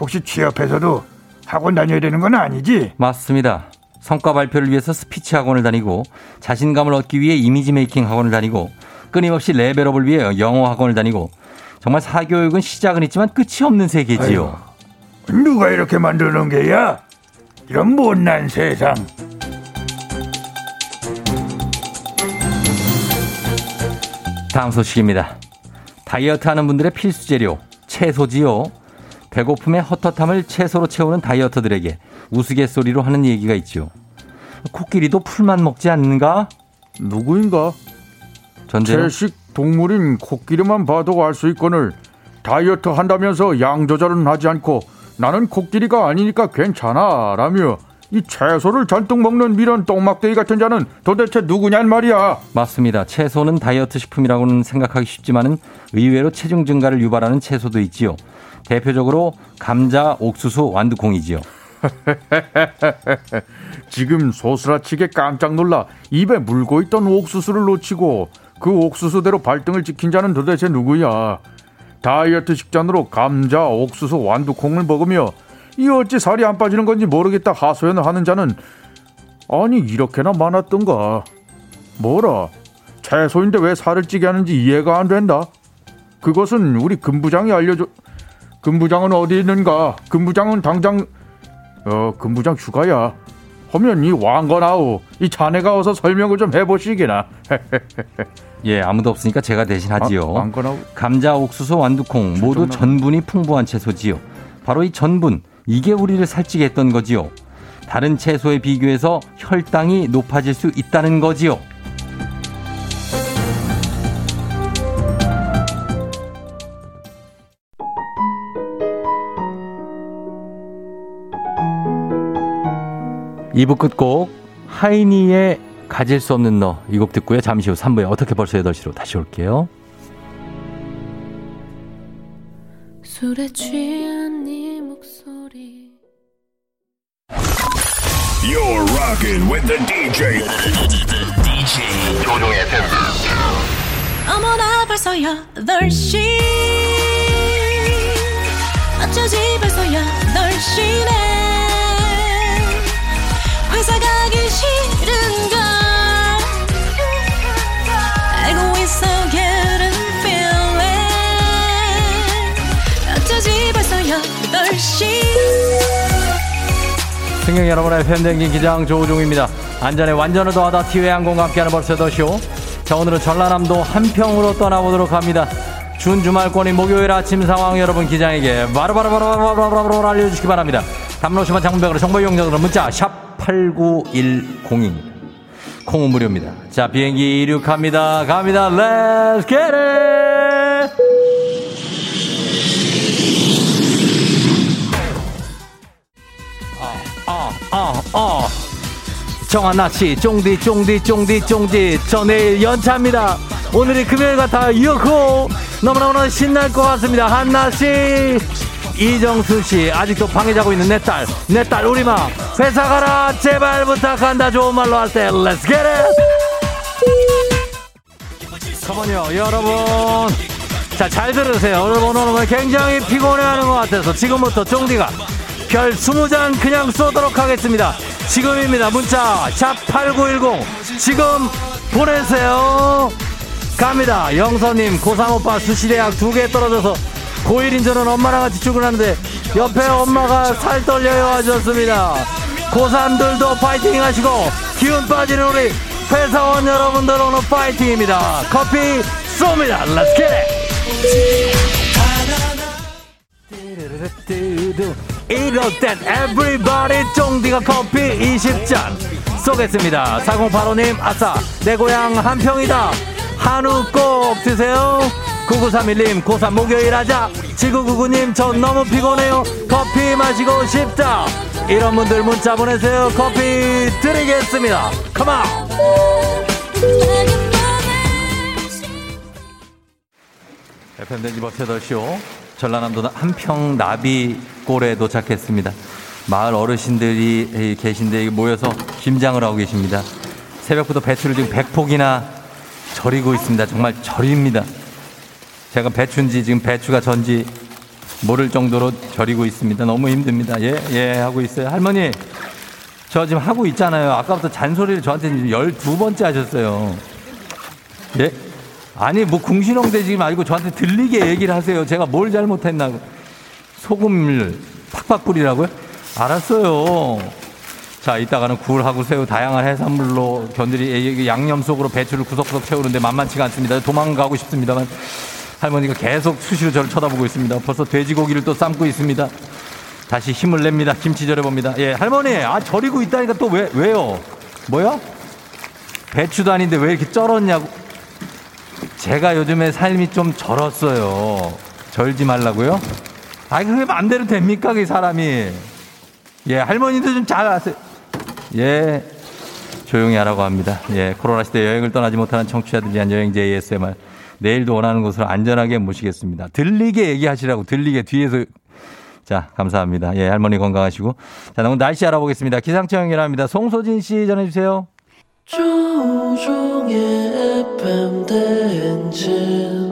혹시 취업해서도 학원 다녀야 되는 건 아니지? 맞습니다. 성과 발표를 위해서 스피치 학원을 다니고 자신감을 얻기 위해 이미지 메이킹 학원을 다니고 끊임없이 레벨업을 위해 영어 학원을 다니고 정말 사교육은 시작은 있지만 끝이 없는 세계지요. 누가 이렇게 놓은 게야? 이런 못난 세상. 다음 소식입니다. 다이어트 하는 분들의 필수 재료, 채소지요. 배고픔의 헛헛함을 채소로 채우는 다이어터들에게 우스갯소리로 하는 얘기가 있죠. 코끼리도 풀만 먹지 않는가? 누구인가? 전제요. 채식 동물인 코끼리만 봐도 알 수 있거늘 다이어트 한다면서 양 조절은 하지 않고 나는 코끼리가 아니니까 괜찮아 라며 이 채소를 잔뜩 먹는 이런 똥막대기 같은 자는 도대체 누구냔 말이야. 맞습니다. 채소는 다이어트 식품이라고는 생각하기 쉽지만은 의외로 체중 증가를 유발하는 채소도 있지요. 대표적으로 감자, 옥수수, 완두콩이지요. 지금 소스라치게 깜짝 놀라 입에 물고 있던 옥수수를 놓치고 그 옥수수대로 발등을 찍힌 자는 도대체 누구야? 다이어트 식단으로 감자, 옥수수, 완두콩을 먹으며 이 어찌 살이 안 빠지는 건지 모르겠다 하소연을 하는 자는 아니 이렇게나 많았던가? 뭐라? 채소인데 왜 살을 찌게 하는지 이해가 안 된다. 그것은 우리 금부장이 알려줘. 금부장은 어디 있는가? 금부장은 당장 어 금부장 휴가야. 하면 이 왕건아우 이 자네가 어서 설명을 좀 해보시기나. 예, 아무도 없으니까 제가 대신 하지요. 아. 감자, 옥수수, 완두콩 모두 전분이 풍부한 채소지요. 바로 이 전분, 이게 우리를 살찌게 했던 거지요. 다른 채소에 비교해서 혈당이 높아질 수 있다는 거지요. 이부 끝곡 하이니의 가질 수 없는 너 이 곡 듣고요. 잠시 후 3부에 어떻게 벌써 8시로 다시 올게요. 술에 취한 네 목소리 You're rocking with the DJ. DJ 조종의 FM. 어머나 벌써 8시 어쩌지 벌써 8시네 승객 여러분의 팬댕진 기장 조우종입니다. 안전에 완전을 더하다 티웨이 항공과 함께하는 벌써 더쇼. 자 오늘은 전라남도 한평으로 떠나보도록 합니다. 준 주말권인 목요일 아침 상황 여러분 기장에게 바로바로바로바로바로 알려주시기 바랍니다. 담로시만 장문백으로 정보 이용자들은 문자 샵 8910인 콩은 무료입니다. 자 비행기 이륙합니다. 갑니다. Let's get! 어, 어, 어. 정한나 씨, 쫑디, 쫑디, 쫑디, 쫑디. 저 내일 연차입니다. 오늘이 금요일 같아. 유후! 너무너무 신날 것 같습니다. 한나 씨. 이정수 씨, 아직도 방에 자고 있는 내 딸. 내 딸, 우리마. 회사 가라. 제발 부탁한다. 좋은 말로 할 때. Let's get it! 잠깐만요, 여러분. 자, 잘 들으세요. 여러분, 오늘 굉장히 피곤해하는 것 같아서 지금부터 쫑디가 별 20장 그냥 쏘도록 하겠습니다. 지금입니다. 문자 샵8910 지금 보내세요. 갑니다. 영서님 고3 오빠 수시대학 두 개 떨어져서 고1인 저는 엄마랑 같이 출근하는데 옆에 엄마가 살 떨려요 하셨습니다. 고3들도 파이팅 하시고 기운 빠지는 우리 회사원 여러분들 오늘 파이팅입니다. 커피 쏩니다. Let's! 이럴 땐 everybody 쫑디가 커피 20잔 쏘겠습니다. 4085님 아싸. 내 고향 한평이다. 한우 꼭 드세요. 9931님 고3 목요일 하자. 7999님 저 너무 피곤해요. 커피 마시고 싶다. 이런 분들 문자 보내세요. 커피 드리겠습니다. 컴온 FMden지 버텨더쇼 전라남도 한평 나비 골에 도착했습니다. 마을 어르신들이 계신데 모여서 김장을 하고 계십니다. 새벽부터 배추를 지금 100폭이나 절이고 있습니다. 정말 절입니다. 제가 배추인지 지금 배추가 전지 모를 정도로 절이고 있습니다. 너무 힘듭니다. 예, 예, 하고 있어요. 할머니, 저 지금 하고 있잖아요. 아까부터 잔소리를 저한테 12번째 하셨어요. 예? 아니, 뭐 궁시렁 대지 말고 저한테 들리게 얘기를 하세요. 제가 뭘 잘못했나. 소금을 팍팍 뿌리라고요? 알았어요. 자, 이따가는 굴하고 새우 다양한 해산물로 견들이 양념 속으로 배추를 구석구석 채우는데 만만치가 않습니다. 도망가고 싶습니다만 할머니가 계속 수시로 저를 쳐다보고 있습니다. 벌써 돼지고기를 또 삶고 있습니다. 다시 힘을 냅니다. 김치 절여봅니다. 예, 할머니, 아, 절이고 있다니까 또 왜, 왜요? 뭐야? 배추도 아닌데 왜 이렇게 쩔었냐고. 제가 요즘에 삶이 좀 절었어요. 절지 말라고요? 아이, 그게 맘대로 됩니까, 그 사람이. 예, 할머니도 좀 잘 아세요. 예, 조용히 하라고 합니다. 예, 코로나 시대 여행을 떠나지 못하는 청취자들 위한 여행제 ASMR. 내일도 원하는 곳으로 안전하게 모시겠습니다. 들리게 얘기하시라고, 들리게 뒤에서. 자, 감사합니다. 예, 할머니 건강하시고. 자, 오늘 날씨 알아보겠습니다. 기상청이랍니다. 송소진 씨 전해주세요. 조종의 FM 대행진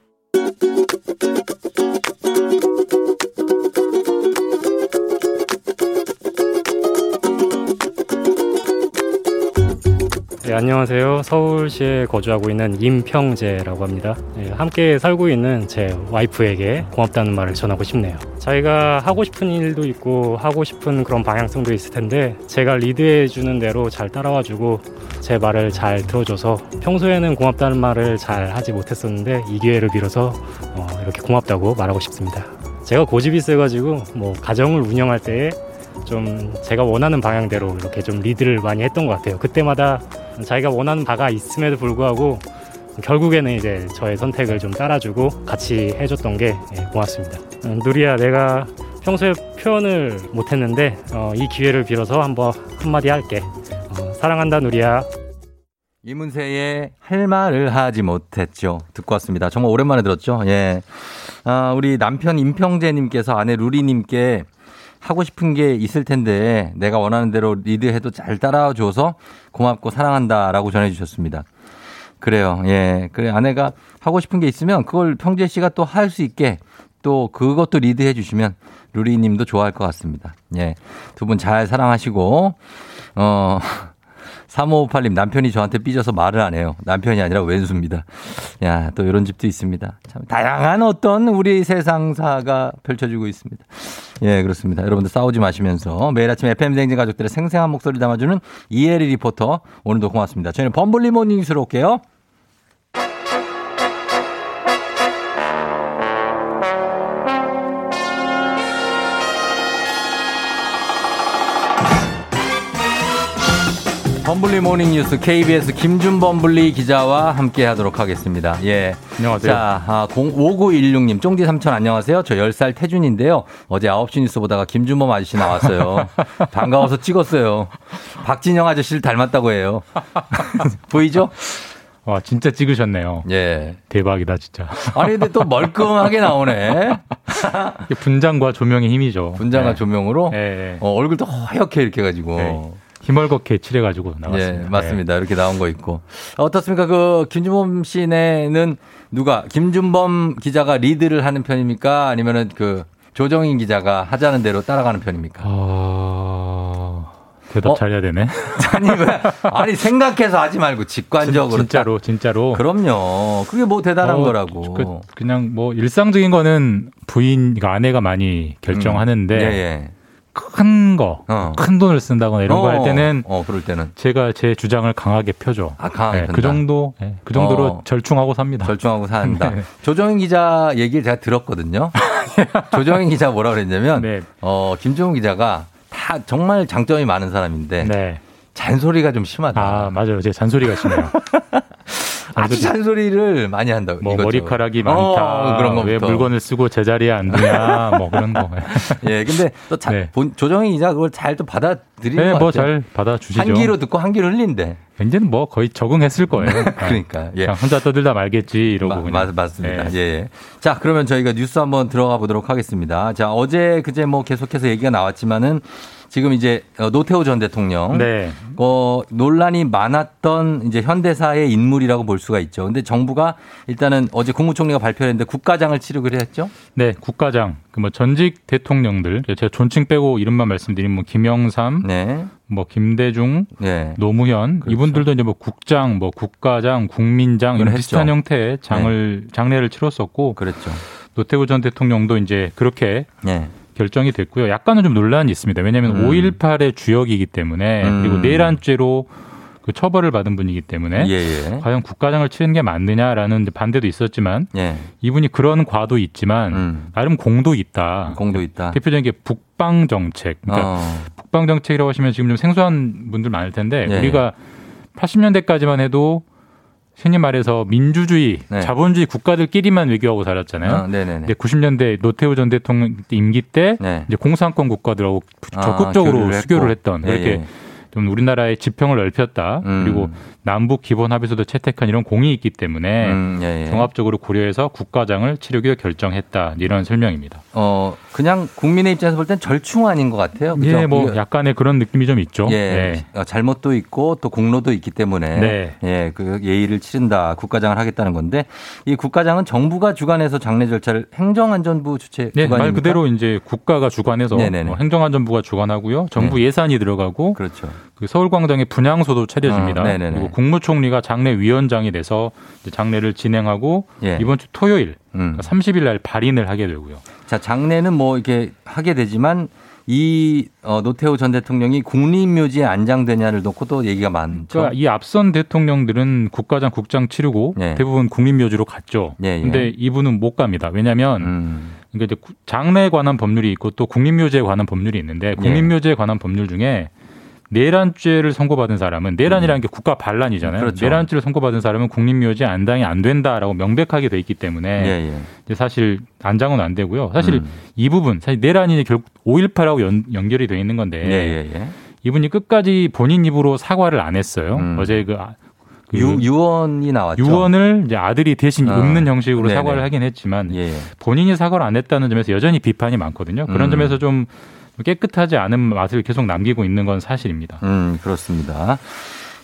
네, 안녕하세요. 서울시에 거주하고 있는 임평재라고 합니다. 네, 함께 살고 있는 제 와이프에게 고맙다는 말을 전하고 싶네요. 자기가 하고 싶은 일도 있고 하고 싶은 그런 방향성도 있을 텐데 제가 리드해 주는 대로 잘 따라와 주고 제 말을 잘 들어줘서 평소에는 고맙다는 말을 잘 하지 못했었는데 이 기회를 빌어서 어, 이렇게 고맙다고 말하고 싶습니다. 제가 고집이 세가지고 뭐 가정을 운영할 때에 좀 제가 원하는 방향대로 이렇게 좀 리드를 많이 했던 것 같아요. 그때마다 자기가 원하는 바가 있음에도 불구하고 결국에는 이제 저의 선택을 좀 따라주고 같이 해줬던 게 예, 고맙습니다. 음, 누리야, 내가 평소에 표현을 못했는데 어, 이 기회를 빌어서 한번 한마디 할게. 어, 사랑한다, 누리야. 이문세의 할 말을 하지 못했죠. 듣고 왔습니다. 정말 오랜만에 들었죠. 예. 아, 우리 남편 임평재님께서 아내 루리님께 하고 싶은 게 있을 텐데 내가 원하는 대로 리드해도 잘 따라줘서 고맙고 사랑한다라고 전해주셨습니다. 그래요. 예. 그래 아내가 하고 싶은 게 있으면 그걸 평재 씨가 또 할 수 있게 또 그것도 리드해 주시면 루리 님도 좋아할 것 같습니다. 예. 두 분 잘 사랑하시고 어 3558님, 남편이 저한테 삐져서 말을 안 해요. 남편이 아니라 웬수입니다. 야, 또 이런 집도 있습니다. 참, 다양한 어떤 우리 세상사가 펼쳐지고 있습니다. 예, 그렇습니다. 여러분들 싸우지 마시면서 매일 아침 FM대행진 가족들의 생생한 목소리 담아주는 이혜리 리포터. 오늘도 고맙습니다. 저희는 범블리 모닝 뉴스로 올게요. 범블리 모닝 뉴스 KBS 김준범블리 기자와 함께 하도록 하겠습니다. 예. 안녕하세요. 자, 아, 5916님, 쫑디 삼촌 안녕하세요. 저 10살 태준인데요. 어제 9시 뉴스 보다가 김준범 아저씨 나왔어요. 반가워서 찍었어요. 박진영 아저씨를 닮았다고 해요. 보이죠? 와, 진짜 찍으셨네요. 예. 대박이다, 진짜. 아니, 근데 또 멀끔하게 나오네. 분장과 조명의 힘이죠. 분장과 네. 조명으로 네. 어, 얼굴도 허옇게 이렇게 해가지고. 네. 힘얼겁게 칠해가지고 나왔습니다. 네. 예, 맞습니다. 이렇게 나온 거 있고. 어떻습니까? 그, 김준범 씨네는 누가, 김준범 기자가 리드를 하는 편입니까? 아니면은 그, 조정인 기자가 하자는 대로 따라가는 편입니까? 어... 대답 어? 잘해야 되네. 아니, 왜, 아니, 생각해서 하지 말고 직관적으로. 진, 진짜로, 진짜로. 그럼요. 그게 뭐 대단한 어, 거라고. 그, 그냥 뭐 일상적인 거는 부인, 그러니까 아내가 많이 결정하는데. 예, 예. 큰 거, 어. 큰 돈을 쓴다거나 이런 거할 어, 때는 어, 그럴 때는 제가 제 주장을 강하게 펴죠. 아, 강하게 네, 그. 정도, 네, 그 정도로 어. 절충하고 삽니다. 절충하고 산다. 네. 조정인 기자 얘기를 제가 들었거든요. 조정인 기자 가 뭐라 그랬냐면, 네. 어, 김종훈 기자가 다 정말 장점이 많은 사람인데, 네. 잔소리가 좀 심하다. 아, 맞아요. 제 잔소리가 심해요. 아주 잔소리를 많이 한다고. 뭐 이것저것. 머리카락이 많다. 어, 그런 거왜 물건을 쓰고 제자리에 안 두냐. 뭐 그런 거. 예, 근데 또 자, 네. 본, 조정희 기자 그걸 잘 또 받아들이는 네, 것뭐 같아요. 잘 받아주시죠. 한 귀로 듣고 한 귀로 흘린대. 이제는 뭐 거의 적응했을 거예요. 그러니까 예. 그냥 혼자 떠들다 말겠지 이러고 마- 그냥. 맞, 맞습니다. 네. 예, 예. 자, 그러면 저희가 뉴스 한번 들어가 보도록 하겠습니다. 자, 어제 그제 뭐 계속해서 얘기가 나왔지만은 지금 이제 어, 노태우 전 대통령 네. 어, 논란이 많았던 이제 현대사의 인물이라고 볼 수가 있죠. 근데 정부가 일단은 어제 국무총리가 발표했는데 국가장을 치르기로 했죠. 네, 국가장, 그 뭐 전직 대통령들, 제가 존칭 빼고 이름만 말씀드리면 뭐 김영삼, 네. 뭐 김대중, 네. 노무현 이분들도 이제 뭐 국장, 뭐 국가장, 국민장 이런 그걸 비슷한. 형태의 장을 장례를 치렀었고, 그랬죠. 노태우 전 대통령도 이제 그렇게 네. 결정이 됐고요. 약간은 좀 논란이 있습니다. 왜냐하면 음. 5.18의 주역이기 때문에 음. 그리고 내란죄로 그 처벌을 받은 분이기 때문에 예, 예. 과연 국가장을 치르는 게 맞느냐라는 반대도 있었지만 예. 이분이 그런 과도 있지만 음. 나름 공도 있다. 공도 있다. 대표적인 게 북방 정책. 그러니까 어. 북방 정책이라고 하시면 지금 좀 생소한 분들 많을 텐데 예. 우리가 80년대까지만 해도 흔히 말해서 민주주의, 네. 자본주의 국가들끼리만 외교하고 살았잖아요. 어, 네네네. 근데 90년대 노태우 전 대통령 임기 때 네. 이제 공산권 국가들하고 아, 적극적으로 교류를 수교를. 했던 예, 이렇게 예. 좀 우리나라의 지평을 넓혔다. 음. 그리고 남북 기본 합의서도 채택한 이런 공이 있기 때문에 음, 예, 예. 종합적으로 고려해서 국가장을 치르기로 결정했다. 이런 설명입니다. 어, 그냥 국민의 입장에서 볼 땐 절충 아닌 것 같아요. 그죠? 예, 뭐 약간의 그런 느낌이 좀 있죠. 예, 네. 어, 잘못도 있고 또 공로도 있기 때문에 네. 예, 그 예의를 치른다. 국가장을 하겠다는 건데 이 국가장은 정부가 주관해서 장례 절차를 행정안전부 주체 네? 말 그대로 이제 국가가 주관해서 네네네. 뭐 행정안전부가 주관하고요. 정부 예산이 들어가고 그렇죠. 그 서울광장에 분향소도 차려집니다. 어, 네네네. 그리고 국무총리가 장례 위원장이 돼서 이제 장례를 진행하고 예. 이번 주 토요일 음. 30일 날 발인을 하게 되고요. 자, 장례는 뭐 이렇게 하게 되지만 이 어, 노태우 전 대통령이 국립묘지에 안장되냐를 놓고 또 얘기가 많죠. 그러니까 이 앞선 대통령들은 국가장, 국장 치르고 예. 대부분 국립묘지로 갔죠. 예, 예. 근데 이분은 못 갑니다. 왜냐하면 음. 그러니까 이제 구- 장례에 관한 법률이 있고 또 국립묘지에 관한 법률이 있는데 국립묘지에 관한 법률 중에 내란죄를 선고받은 사람은 내란이라는 게 국가 반란이잖아요. 그렇죠. 내란죄를 선고받은 사람은 국립묘지에 안당이 안 된다라고 명백하게 돼 있기 때문에 예, 예. 사실 안장은 안 되고요. 사실 음. 이 부분 사실 내란이 결국 5.18하고 연, 연결이 돼 있는 건데 예, 예, 예. 이분이 끝까지 본인 입으로 사과를 안 했어요. 음. 어제 그, 아- 그 유, 유언이 나왔죠. 유언을 이제 아들이 대신 어. 읊는 형식으로 네네. 사과를 하긴 했지만 예, 예. 본인이 사과를 안 했다는 점에서 여전히 비판이 많거든요. 그런 음. 점에서 좀 깨끗하지 않은 맛을 계속 남기고 있는 건 사실입니다. 음, 그렇습니다.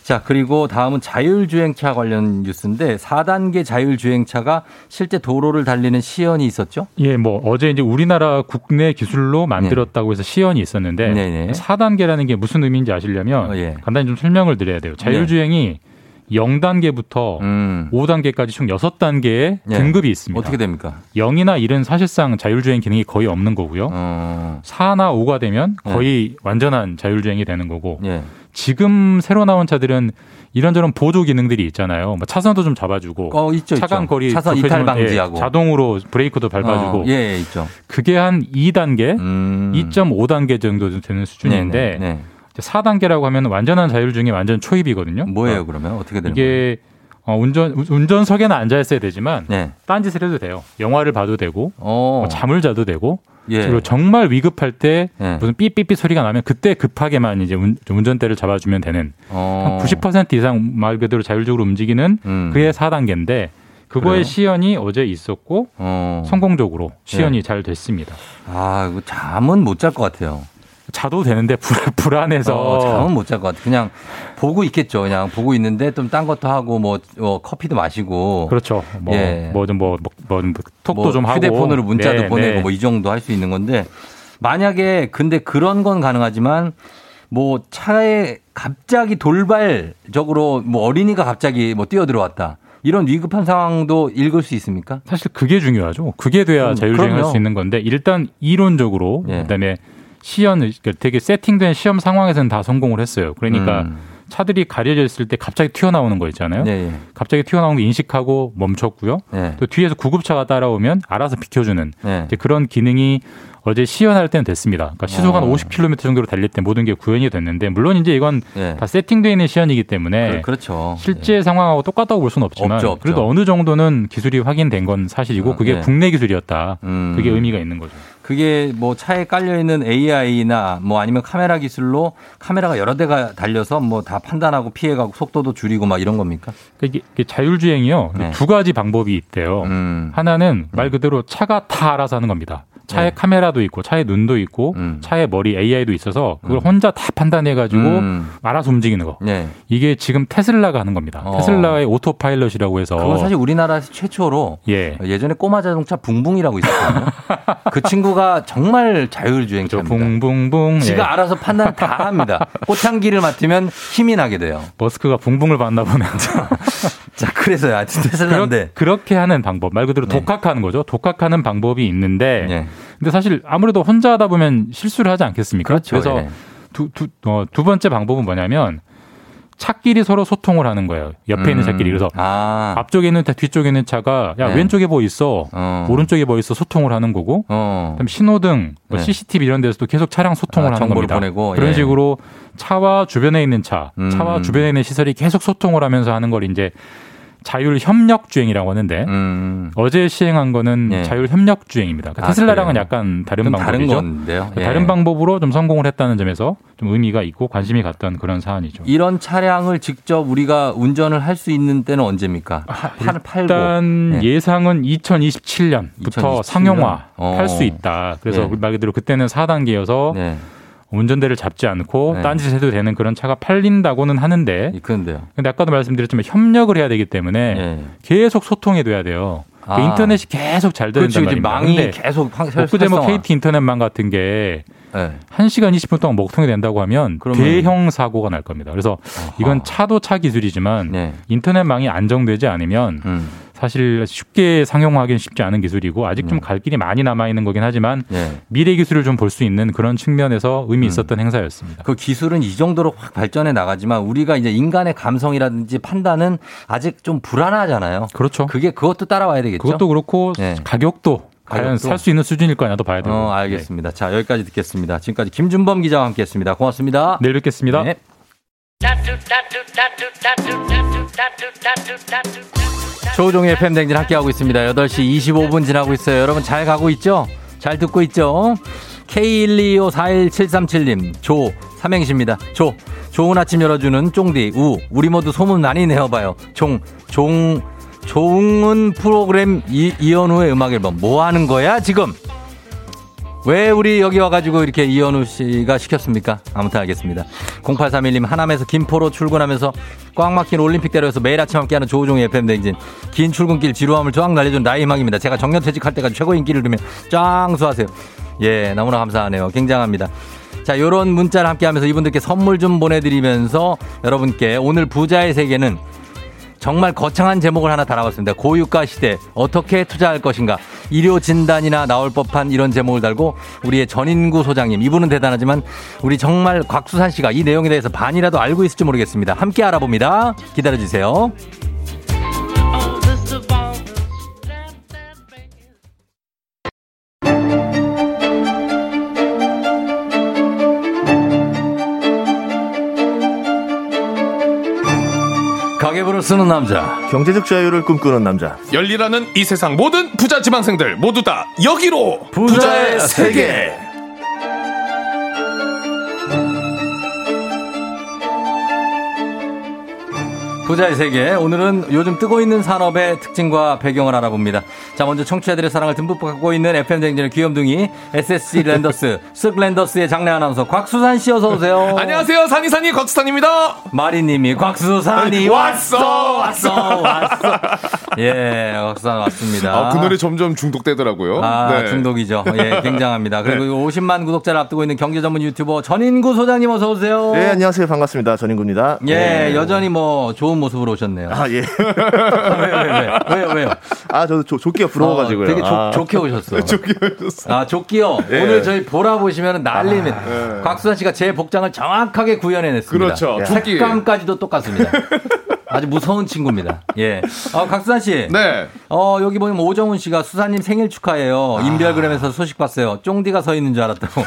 자, 그리고 다음은 자율주행차 관련 뉴스인데 4단계 자율주행차가 실제 도로를 달리는 시연이 있었죠? 예, 뭐 어제 이제 우리나라 국내 기술로 만들었다고 해서 시연이 있었는데 네네. 4단계라는 게 무슨 의미인지 아시려면 어, 예. 간단히 좀 설명을 드려야 돼요. 자율주행이 0단계부터 음. 5단계까지 총 6단계의 예. 등급이 있습니다. 어떻게 됩니까? 0이나 1은 사실상 자율주행 기능이 거의 없는 거고요. 어, 4나 5가 되면 예. 거의 완전한 자율주행이 되는 거고 예. 지금 새로 나온 차들은 이런저런 보조 기능들이 있잖아요. 뭐 차선도 좀 잡아주고 어, 있죠, 차간 있죠. 거리 차선 이탈 방지하고. 예, 자동으로 브레이크도 밟아주고 어, 예, 예, 있죠. 그게 한 2단계, 음. 2.5단계 정도 되는 수준인데 네, 네, 네. 4단계라고 하면 완전한 자율주행이 완전 초입이거든요. 뭐예요, 어, 그러면? 어떻게 되는 거예요? 이게 어, 운전 운전석에는 앉아 있어야 되지만 네. 딴 짓을 해도 돼요. 영화를 봐도 되고 어. 뭐 잠을 자도 되고 예. 그리고 정말 위급할 때 예. 무슨 삐삐삐 소리가 나면 그때 급하게만 이제 운, 운전대를 잡아주면 되는 어. 한90% 이상 말 그대로 자율적으로 움직이는 음. 그게 4단계인데 그거의 그래요? 시연이 어제 있었고 어. 성공적으로 시연이 예. 잘 됐습니다. 아, 이거 잠은 못 잘 것 같아요. 자도 되는데 불, 불안해서 어, 잠은 못 잘 것 같아. 그냥 보고 있겠죠. 그냥 보고 있는데 좀 딴 것도 하고 뭐 어, 커피도 마시고. 그렇죠. 뭐 예. 뭐든 뭐, 뭐, 뭐 톡도 뭐 좀 하고 휴대폰으로 문자도 네, 보내고 네. 뭐이 정도 할 수 있는 건데 만약에 근데 그런 건 가능하지만 뭐 차에 갑자기 돌발적으로 뭐 어린이가 갑자기 뭐 뛰어 들어왔다. 이런 위급한 상황도 읽을 수 있습니까? 사실 그게 중요하죠. 그게 돼야 음, 자율주행할. 수 있는 건데 일단 이론적으로 예. 그다음에 시연을 그러니까 되게 세팅된 시험 상황에서는 다 성공을 했어요. 그러니까 음. 차들이 가려져 있을 때 갑자기 튀어나오는 거 있잖아요. 네. 갑자기 튀어나오는 거 인식하고 멈췄고요. 네. 또 뒤에서 구급차가 따라오면 알아서 비켜주는 네. 이제 그런 기능이 어제 시연할 때는 됐습니다. 그러니까 시속 한 어. 50km 정도로 달릴 때 모든 게 구현이 됐는데 물론 이제 이건 네. 다 세팅되어 있는 시연이기 때문에 그- 그렇죠. 실제 상황하고 똑같다고 볼 수는 없지만 없죠, 없죠. 그래도 어느 정도는 기술이 확인된 건 사실이고 그게 네. 국내 기술이었다. 음. 그게 의미가 있는 거죠. 그게 뭐 차에 깔려 있는 AI나 뭐 아니면 카메라 기술로 카메라가 여러 대가 달려서 뭐 다 판단하고 피해가고 속도도 줄이고 막 이런 겁니까? 그러니까 이게, 이게 자율주행이요. 네. 두 가지 방법이 있대요. 음. 하나는 말 그대로 차가 다 알아서 하는 겁니다. 차에 네. 카메라도 있고 차에 눈도 있고 음. 차에 머리 AI도 있어서 그걸 혼자 다 판단해 가지고 음. 알아서 움직이는 거. 네. 이게 지금 테슬라가 하는 겁니다. 어. 테슬라의 오토파일럿이라고 해서 그건 사실 우리나라에서 최초로 예. 예전에 꼬마 자동차 붕붕이라고 있었거든요. 그 친구가 정말 자율주행차입니다. 붕붕붕 지가 예. 알아서 판단 다 합니다. 꽃향기를 맡으면 힘이 나게 돼요. 머스크가 붕붕을 봤나 보네. 자, 그래서요. 하여튼 그렇, 테슬라인데. 그렇 게 하는 방법 말 그대로 네. 독학하는 거죠. 독학하는 방법이 있는데 네. 근데 사실 아무래도 혼자 하다 보면 실수를 하지 않겠습니까? 그렇죠. 래서 예. 두, 두, 어, 두 번째 방법은 뭐냐면 차끼리 서로 소통을 하는 거예요. 옆에 있는 음. 차끼리. 그래서 아. 앞쪽에 있는 차, 뒤쪽에 있는 차가 야 네. 왼쪽에 뭐 있어, 어. 오른쪽에 뭐 있어 소통을 하는 거고, 어. 그다음에 신호등, 뭐 네. CCTV 이런 데서도 계속 차량 소통을 아, 하는 겁니다. 보내고, 그런 예. 식으로 차와 주변에 있는 차, 음. 차와 주변에 있는 시설이 계속 소통을 하면서 하는 걸 이제 자율 협력 주행이라고 하는데 음. 어제 시행한 거는 예. 자율 협력 주행입니다. 그러니까 아, 테슬라랑은 그래요? 약간 다른 좀 다른 방법이죠. 건데요. 예. 다른 방법으로 좀 성공을 했다는 점에서 좀 의미가 있고 관심이 갔던 그런 사안이죠. 이런 차량을 직접 우리가 운전을 할 수 있는 때는 언제입니까? 파- 팔, 팔고. 일단 예. 예상은 2027년부터 2027년? 상용화 어. 할수 있다. 그래서 네. 말 그대로 그때는 4단계여서 네. 운전대를 잡지 않고 네. 딴짓 해도 되는 그런 차가 팔린다고는 하는데 그런데요. 근데 아까도 말씀드렸지만 협력을 해야 되기 때문에 예. 계속 소통해 둬야 돼요. 그 아. 인터넷이 계속 잘 되는 그렇죠. 말입니다. 망이 계속 황- 엊그제 뭐 활성화. KT 인터넷망 같은 게 네. 1시간 20분 동안 먹통이 된다고 하면 그러면- 대형 사고가 날 겁니다. 그래서 이건 차도 차 기술이지만 네. 인터넷망이 안정되지 않으면 음. 사실 쉽게 상용화하기는 쉽지 않은 기술이고 아직 네. 좀갈 길이 많이 남아 있는 거긴 하지만 예. 미래 기술을 좀 볼 수 있는 그런 측면에서 의미 있었던 행사였습니다. 그 기술은 이 정도로 확 발전해 나가지만 우리가 이제 인간의 감성이라든지 판단은 아직 좀 불안하잖아요. 그렇죠. 그게 그것도 따라와야 되겠죠. 그것도 그렇고 네. 가격도 과연 가격도. 살수 있는 수준일 거냐도 봐야 되고. 어, 알겠습니다. 자, 여기까지 듣겠습니다. 지금까지 김준범 기자와 함께 했습니다. 고맙습니다. 내일 뵙겠습니다. 네. 조우종의 팬댕진 함께하고 있습니다. 8시 25분 지나고 있어요. 여러분 잘 가고 있죠? 잘 듣고 있죠? K125417377님, 조, 삼행시입니다. 조, 좋은 아침 열어주는 쫑디, 우, 우리 모두 소문 많이 내어봐요. 종, 종, 종은 프로그램 이, 이현우의 음악 앨범. 뭐 하는 거야, 지금? 왜 우리 여기 와가지고 이렇게 이현우 씨가 시켰습니까? 아무튼 알겠습니다. 0831님 하남에서 김포로 출근하면서 꽉 막힌 올림픽대로에서 매일 아침 함께하는 조우종의 FM 댕진. 긴 출근길 지루함을 쫙 날려준 나이망입니다. 제가 정년 퇴직할 때까지 최고 인기를 두면 짱수하세요. 예, 너무나 감사하네요. 굉장합니다. 자, 요런 문자를 함께 하면서 이분들께 선물 좀 보내드리면서 여러분께 오늘 부자의 세계는 정말 거창한 제목을 하나 달아봤습니다. 고유가 시대 어떻게 투자할 것인가 일요 진단이나 나올 법한 이런 제목을 달고 우리의 전인구 소장님 이분은 대단하지만 우리 정말 곽수산 씨가 이 내용에 대해서 반이라도 알고 있을지 모르겠습니다. 함께 알아봅니다. 기다려주세요. 가계부를 쓰는 남자. 경제적 자유를 꿈꾸는 남자. 열리라는 이 세상 모든 부자 지방생들 모두 다 여기로 부자의 세계. 부자의 세계. 오늘은 요즘 뜨고 있는 산업의 특징과 배경을 알아봅니다. 자, 먼저 청취자들의 사랑을 듬뿍 받고 있는 FM 댕진의 귀염둥이 SSG 랜더스, 쓱 랜더스의 장례 아나운서 곽수산 씨 어서 오세요. 안녕하세요 산이산이 곽수산입니다 마리님이 곽수산이 왔어, 왔어, 왔어. 예, 박수산 왔습니다. 아, 그 노래 점점 중독되더라고요. 아, 네. 중독이죠. 예, 굉장합니다. 그리고 50만 구독자를 앞두고 있는 경제 전문 유튜버 전인구 소장님 어서 오세요. 네, 안녕하세요. 반갑습니다. 전인구입니다. 예, 네. 여전히 뭐 좋은 모습으로 오셨네요. 아, 예. 왜요, 왜요, 왜요, 왜요? 아, 저도 조, 조끼가 부러워가지고요. 어, 되게 조, 아. 좋게 오셨어. 좋게 오셨어. 아, 조끼요. 예. 오늘 저희 보라 보시면 난리입니다. 예. 곽수산 씨가 제 복장을 정확하게 구현해냈습니다. 그렇죠. 조끼. 색감까지도 똑같습니다. 아주 무서운 친구입니다. 예. 어, 곽수산 씨. 네. 어, 여기 보면 오정훈 씨가 수사님 생일 축하해요. 인별그램에서 소식 봤어요. 쫑디가 서 있는 줄 알았다고.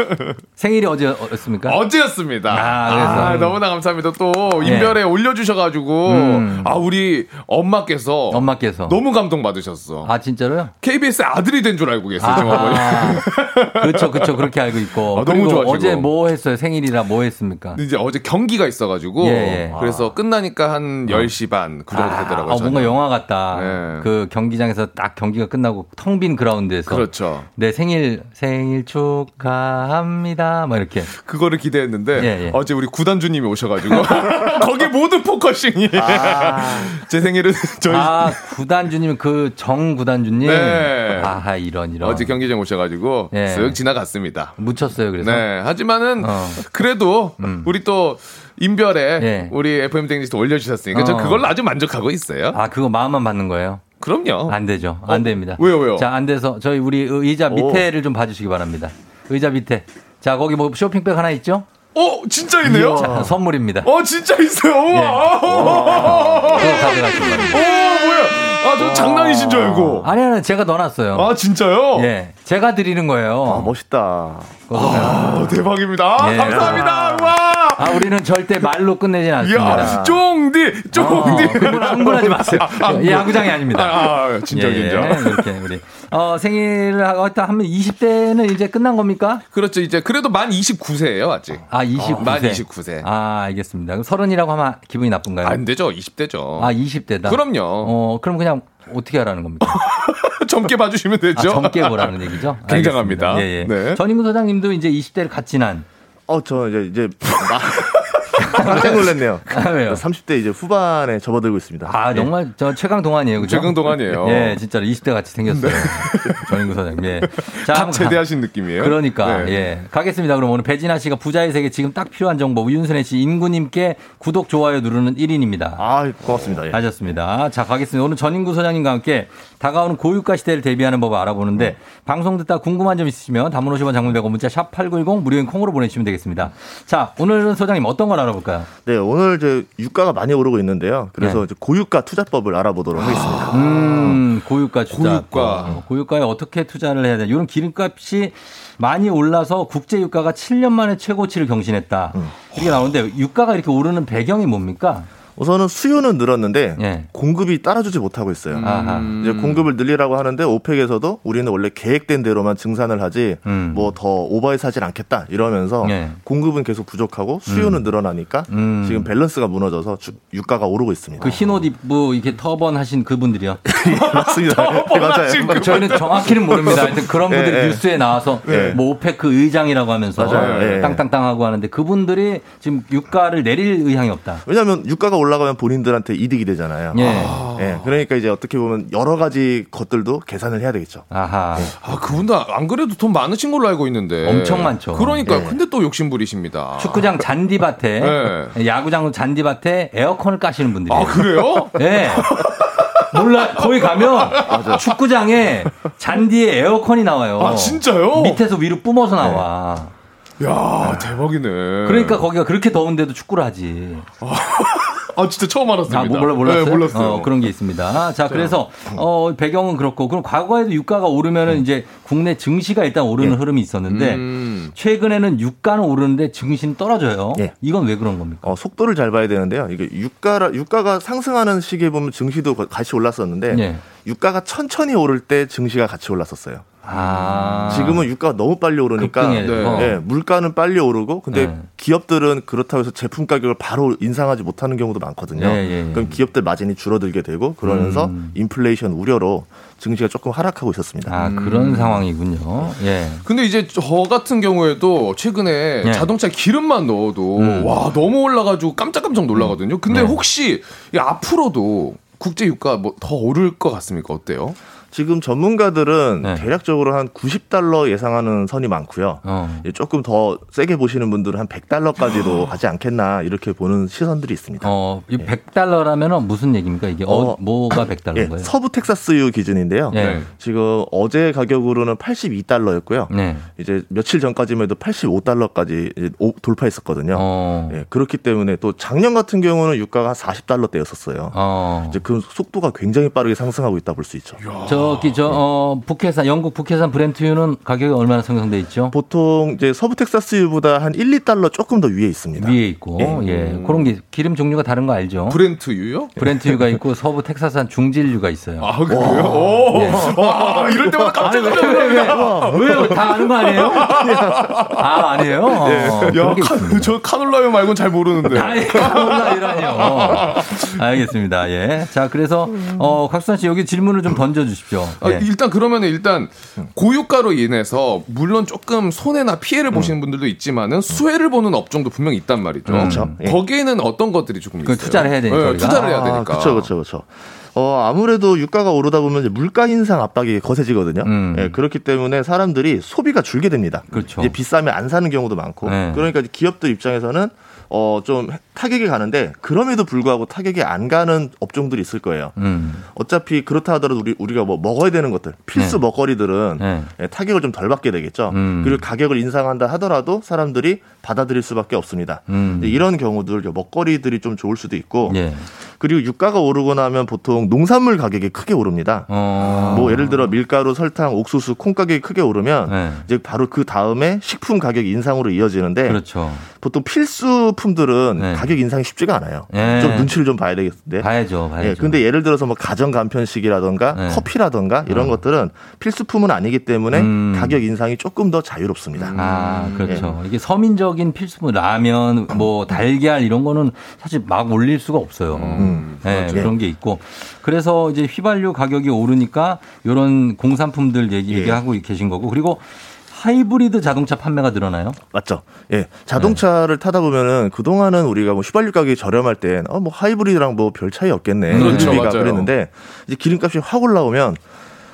생일이 어제였습니까? 어제였습니다. 아, 그래서. 아, 너무나 감사합니다. 또 예. 인별에 올려주셔가지고 음. 아 우리 엄마께서 엄마께서. 너무 감동 받으셨어. 아, 진짜로요? KBS 아들이 된 줄 알고 계세요, 지금 어머니. 그렇죠, 그렇죠. 그렇게 알고 있고. 아, 너무 좋아하시고. 어제 뭐 했어요? 생일이라 뭐 했습니까? 이제 어제 경기가 있어가지고 예, 예. 그래서 끝나니까 한 10시 반 그 정도 되더라고요. 아, 뭔가 저녁. 영화 같다. 네. 그 경기장에서 딱 경기가 끝나고 텅 빈 그라운드에서. 그렇죠. 내 생일, 생일 축하합니다. 뭐 이렇게. 그거를 기대했는데 예, 예. 어제 우리 구단주 님이 오셔 가지고 거기 모든 focusing이 제 생일은 저희 아, 구단주 님, 그 정 구단주 님. 네. 아, 이런, 이런. 어제 경기장 오셔 가지고 예. 쓱 지나갔습니다. 묻혔어요, 그래서. 네. 하지만은 어. 그래도 우리 또 인별에 예. 우리 FM 땡지도 올려주셨으니까 저 어. 그걸로 아주 만족하고 있어요. 아, 그거 마음만 받는 거예요? 그럼요. 안 되죠. 안 됩니다. 왜요, 왜요? 자, 안 돼서 저희 우리 의자 밑에를 좀 봐주시기 바랍니다. 의자 밑에. 자, 거기 뭐 쇼핑백 하나 있죠? 어, 진짜 있네요. 자, 선물입니다. 어, 진짜 있어요. 예. 우와. 그거 가져가시기 바랍니다. 오, 뭐야. 아, 저 장난이신 줄 알고. 아니, 아니, 제가 넣어놨어요. 아, 진짜요? 예. 제가 드리는 거예요. 아, 멋있다. 아, 대박입니다. 아, 예. 감사합니다. 와. 아, 우리는 절대 말로 끝내진 않습니다. 이야, 쫑디, 쫑디. 어, 그분 흥분하지 마세요. 아, 예, 야구장이 아닙니다. 아, 아, 진짜, 예, 진짜. 예, 이렇게 우리. 어, 생일을 하고 일단 하면 20대는 이제 끝난 겁니까? 그렇죠. 이제 그래도 만 29세예요, 아직. 아, 29세. 만 29세. 아, 알겠습니다. 그럼 서른이라고 하면 기분이 나쁜가요? 안 되죠. 20대죠. 아, 20대다. 그럼요. 어, 그럼 그냥 어떻게 하라는 겁니까? 젊게 봐주시면 아, 되죠. 젊게 보라는 얘기죠? 굉장합니다. 예, 예. 네. 전인구 소장님도 이제 20대를 갓 지난. 어, 저 이제, 이제, 깜짝 놀랐네요. 아, 왜요? 30대 이제 후반에 접어들고 있습니다. 아, 예. 정말 저 최강 동안이에요. 그죠? 최강 동안이에요. 예, 진짜로 20대 같이 생겼어요. 전인구 소장님. 예. 자, 갓 제대하신 느낌이에요. 그러니까 네. 예 가겠습니다. 그럼 오늘 배진아 씨가 부자의 세계 지금 딱 필요한 정보 윤순혜 씨 인구님께 구독 좋아요 누르는 1인입니다. 아, 고맙습니다. 예. 하셨습니다. 자 가겠습니다. 오늘 전인구 소장님과 함께 다가오는 고유가 시대를 대비하는 법을 알아보는데 방송 듣다 궁금한 점 있으시면 단문 50원 장문 100원 문자 샵 #8910 무료인 콩으로 보내주시면 되겠습니다. 자 오늘은 소장님 어떤 걸 알아볼까요? 네, 오늘 이제 유가가 많이 오르고 있는데요. 그래서 네. 이제 고유가 투자법을 알아보도록 하겠습니다. 음, 고유가 투자. 고유가. 어, 고유가에 어떻게 투자를 해야 되나. 이런 기름값이 많이 올라서 국제 유가가 7년 만에 최고치를 경신했다. 이게 나오는데 유가가 이렇게 오르는 배경이 뭡니까? 우선은 수요는 늘었는데 예. 공급이 따라주지 못하고 있어요. 아하. 이제 공급을 늘리라고 하는데 OPEC에서도 우리는 원래 계획된 대로만 증산을 하지 음. 뭐더 오버해서 하진 않겠다 이러면서 예. 공급은 계속 부족하고 수요는 늘어나니까 음. 지금 밸런스가 무너져서 주- 유가가 오르고 있습니다. 그 흰옷 입고 이렇게 터번 하신 그분들이요. 맞습니다. 네, 맞아요. 그 저희는 정확히는 모릅니다. 하여튼 그런 분들이 예, 예. 뉴스에 나와서 예. 뭐 OPEC 의장이라고 하면서 맞아요. 예. 땅땅땅 하고 하는데 그분들이 지금 유가를 내릴 의향이 없다. 왜냐하면 유가가 올라 가면 본인들한테 이득이 되잖아요. 예. 예, 그러니까 이제 어떻게 보면 여러 가지 것들도 계산을 해야 되겠죠. 아하. 아, 그분도 안 그래도 돈 많으신 걸로 알고 있는데. 엄청 많죠. 그러니까요. 예. 근데 또 욕심부리십니다. 축구장 잔디밭에 네. 야구장 잔디밭에 에어컨을 까시는 분들이 아, 그래요? 네. 몰라 거기 가면 축구장에 잔디에 에어컨이 나와요. 아, 진짜요? 밑에서 위로 뿜어서 나와. 야, 대박이네. 그러니까 거기가 그렇게 더운데도 축구를 하지. 아, 진짜 처음 알았습니다. 아, 뭐 몰라 몰랐어요? 네, 몰랐어요. 어, 그런 게 있습니다. 자, 그래서 어 배경은 그렇고 그럼 과거에도 유가가 오르면은 이제 국내 증시가 일단 오르는 흐름이 있었는데 음. 최근에는 유가는 오르는데 증시는 떨어져요. 예. 이건 왜 그런 겁니까? 어, 속도를 잘 봐야 되는데요. 이게 유가라 유가가 상승하는 시기에 보면 증시도 거- 같이 올랐었는데 예. 유가가 천천히 오를 때 증시가 같이 올랐었어요. 아. 지금은 유가가 너무 빨리 오르니까 급등해서. 예, 물가는 빨리 오르고 근데 네. 기업들은 그렇다고 해서 제품 가격을 바로 인상하지 못하는 경우도 많거든요. 예, 예, 예. 그럼 기업들 마진이 줄어들게 되고 그러면서 음. 인플레이션 우려로 증시가 조금 하락하고 있었습니다. 아, 그런 상황이군요. 예. 근데 이제 저 같은 경우에도 최근에 예. 자동차 기름만 넣어도 음. 와 너무 올라가지고 깜짝깜짝 놀라거든요. 근데 네. 혹시 이 앞으로도 국제 유가 뭐 더 오를 것 같습니까? 어때요? 지금 전문가들은 네. 대략적으로 한 90달러 예상하는 선이 많고요. 어. 예, 조금 더 세게 보시는 분들은 한 100달러까지도 가지 않겠나 이렇게 보는 시선들이 있습니다. 어, 이 100달러라면 무슨 얘기입니까? 이게 어, 어, 뭐가 100달러인 예, 거예요? 서부 텍사스유 기준인데요. 예. 지금 어제 가격으로는 82달러였고요. 네. 이제 며칠 전까지만 해도 85달러까지 이제 오- 돌파했었거든요. 어. 예, 그렇기 때문에 또 작년 같은 경우는 유가가 한 40달러대였었어요. 어. 이제 그 속도가 굉장히 빠르게 상승하고 있다 볼 수 있죠. 저기 저 어, 북해산 영국 북해산 브렌트유는 가격이 얼마나 상승돼 있죠? 보통 이제 서부 텍사스유보다 한 1, 2달러 조금 더 위에 있습니다. 위에 있고 예, 그런 게 기름 종류가 다른 거 알죠? 브렌트유요? 브렌트유가 있고 서부 텍사스산 중질유가 있어요. 아 그래요? 오, 예. 와, 이럴 때마다 깜짝 아니, 왜, 왜, 왜, 놀랍니다. 왜요? 다 아는 거 아니에요? 아 아니에요? 어, 야, 카. 저 카놀라유 말고는 잘 모르는데. 아니, 카놀라유라뇨. 알겠습니다. 예. 자, 그래서, 어, 곽수산 씨 여기 질문을 좀 던져 주십시오. 아, 예. 일단 그러면 일단 고유가로 인해서 물론 조금 손해나 피해를 보시는 분들도 있지만은 수혜를 보는 업종도 분명히 있단 말이죠. 그렇죠. 예. 거기에는 어떤 것들이 조금 있어요? 투자를 해야 되니까 네. 투자를 해야 되니까. 그렇죠, 그렇죠, 그렇죠. 어, 아무래도 유가가 오르다 보면 이제 물가 인상 압박이 거세지거든요. 음. 예, 그렇기 때문에 사람들이 소비가 줄게 됩니다. 그렇죠. 이제 비싸면 안 사는 경우도 많고. 네. 그러니까 기업들 입장에서는 어, 좀 타격이 가는데 그럼에도 불구하고 타격이 안 가는 업종들이 있을 거예요. 음. 어차피 그렇다 하더라도 우리 우리가 뭐 먹어야 되는 것들 필수 네. 먹거리들은 네. 예, 타격을 좀 덜 받게 되겠죠. 음. 그리고 가격을 인상한다 하더라도 사람들이 받아들일 수밖에 없습니다. 음. 이런 경우들 먹거리들이 좀 좋을 수도 있고 예. 그리고 유가가 오르고 나면 보통 농산물 가격이 크게 오릅니다. 어. 뭐 예를 들어 밀가루, 설탕, 옥수수, 콩 가격이 크게 오르면 네. 이제 바로 그 다음에 식품 가격 인상으로 이어지는데 그렇죠. 보통 필수품들은 네. 가격 인상이 쉽지가 않아요. 예. 좀 눈치를 좀 봐야 되겠는데. 봐야죠, 봐야죠. 예, 근데 예를 들어서 뭐 가정 간편식이라던가 네. 커피라던가 이런 어. 것들은 필수품은 아니기 때문에 음. 가격 인상이 조금 더 자유롭습니다. 아, 예. 그렇죠. 이게 서민적인 필수품, 라면, 뭐, 달걀, 이런 거는 사실 막 올릴 수가 없어요. 음, 예, 그렇죠. 그런 게 있고. 그래서 이제 휘발유 가격이 오르니까 이런 공산품들 얘기, 예. 얘기하고 계신 거고. 그리고 하이브리드 자동차 판매가 늘어나요? 맞죠. 예. 자동차를 네. 타다 보면은 그동안은 우리가 뭐 휘발유 가격이 저렴할 땐, 어, 뭐 하이브리드랑 뭐 별 차이 없겠네. 그렇죠. 그랬는데 이제 기름값이 확 올라오면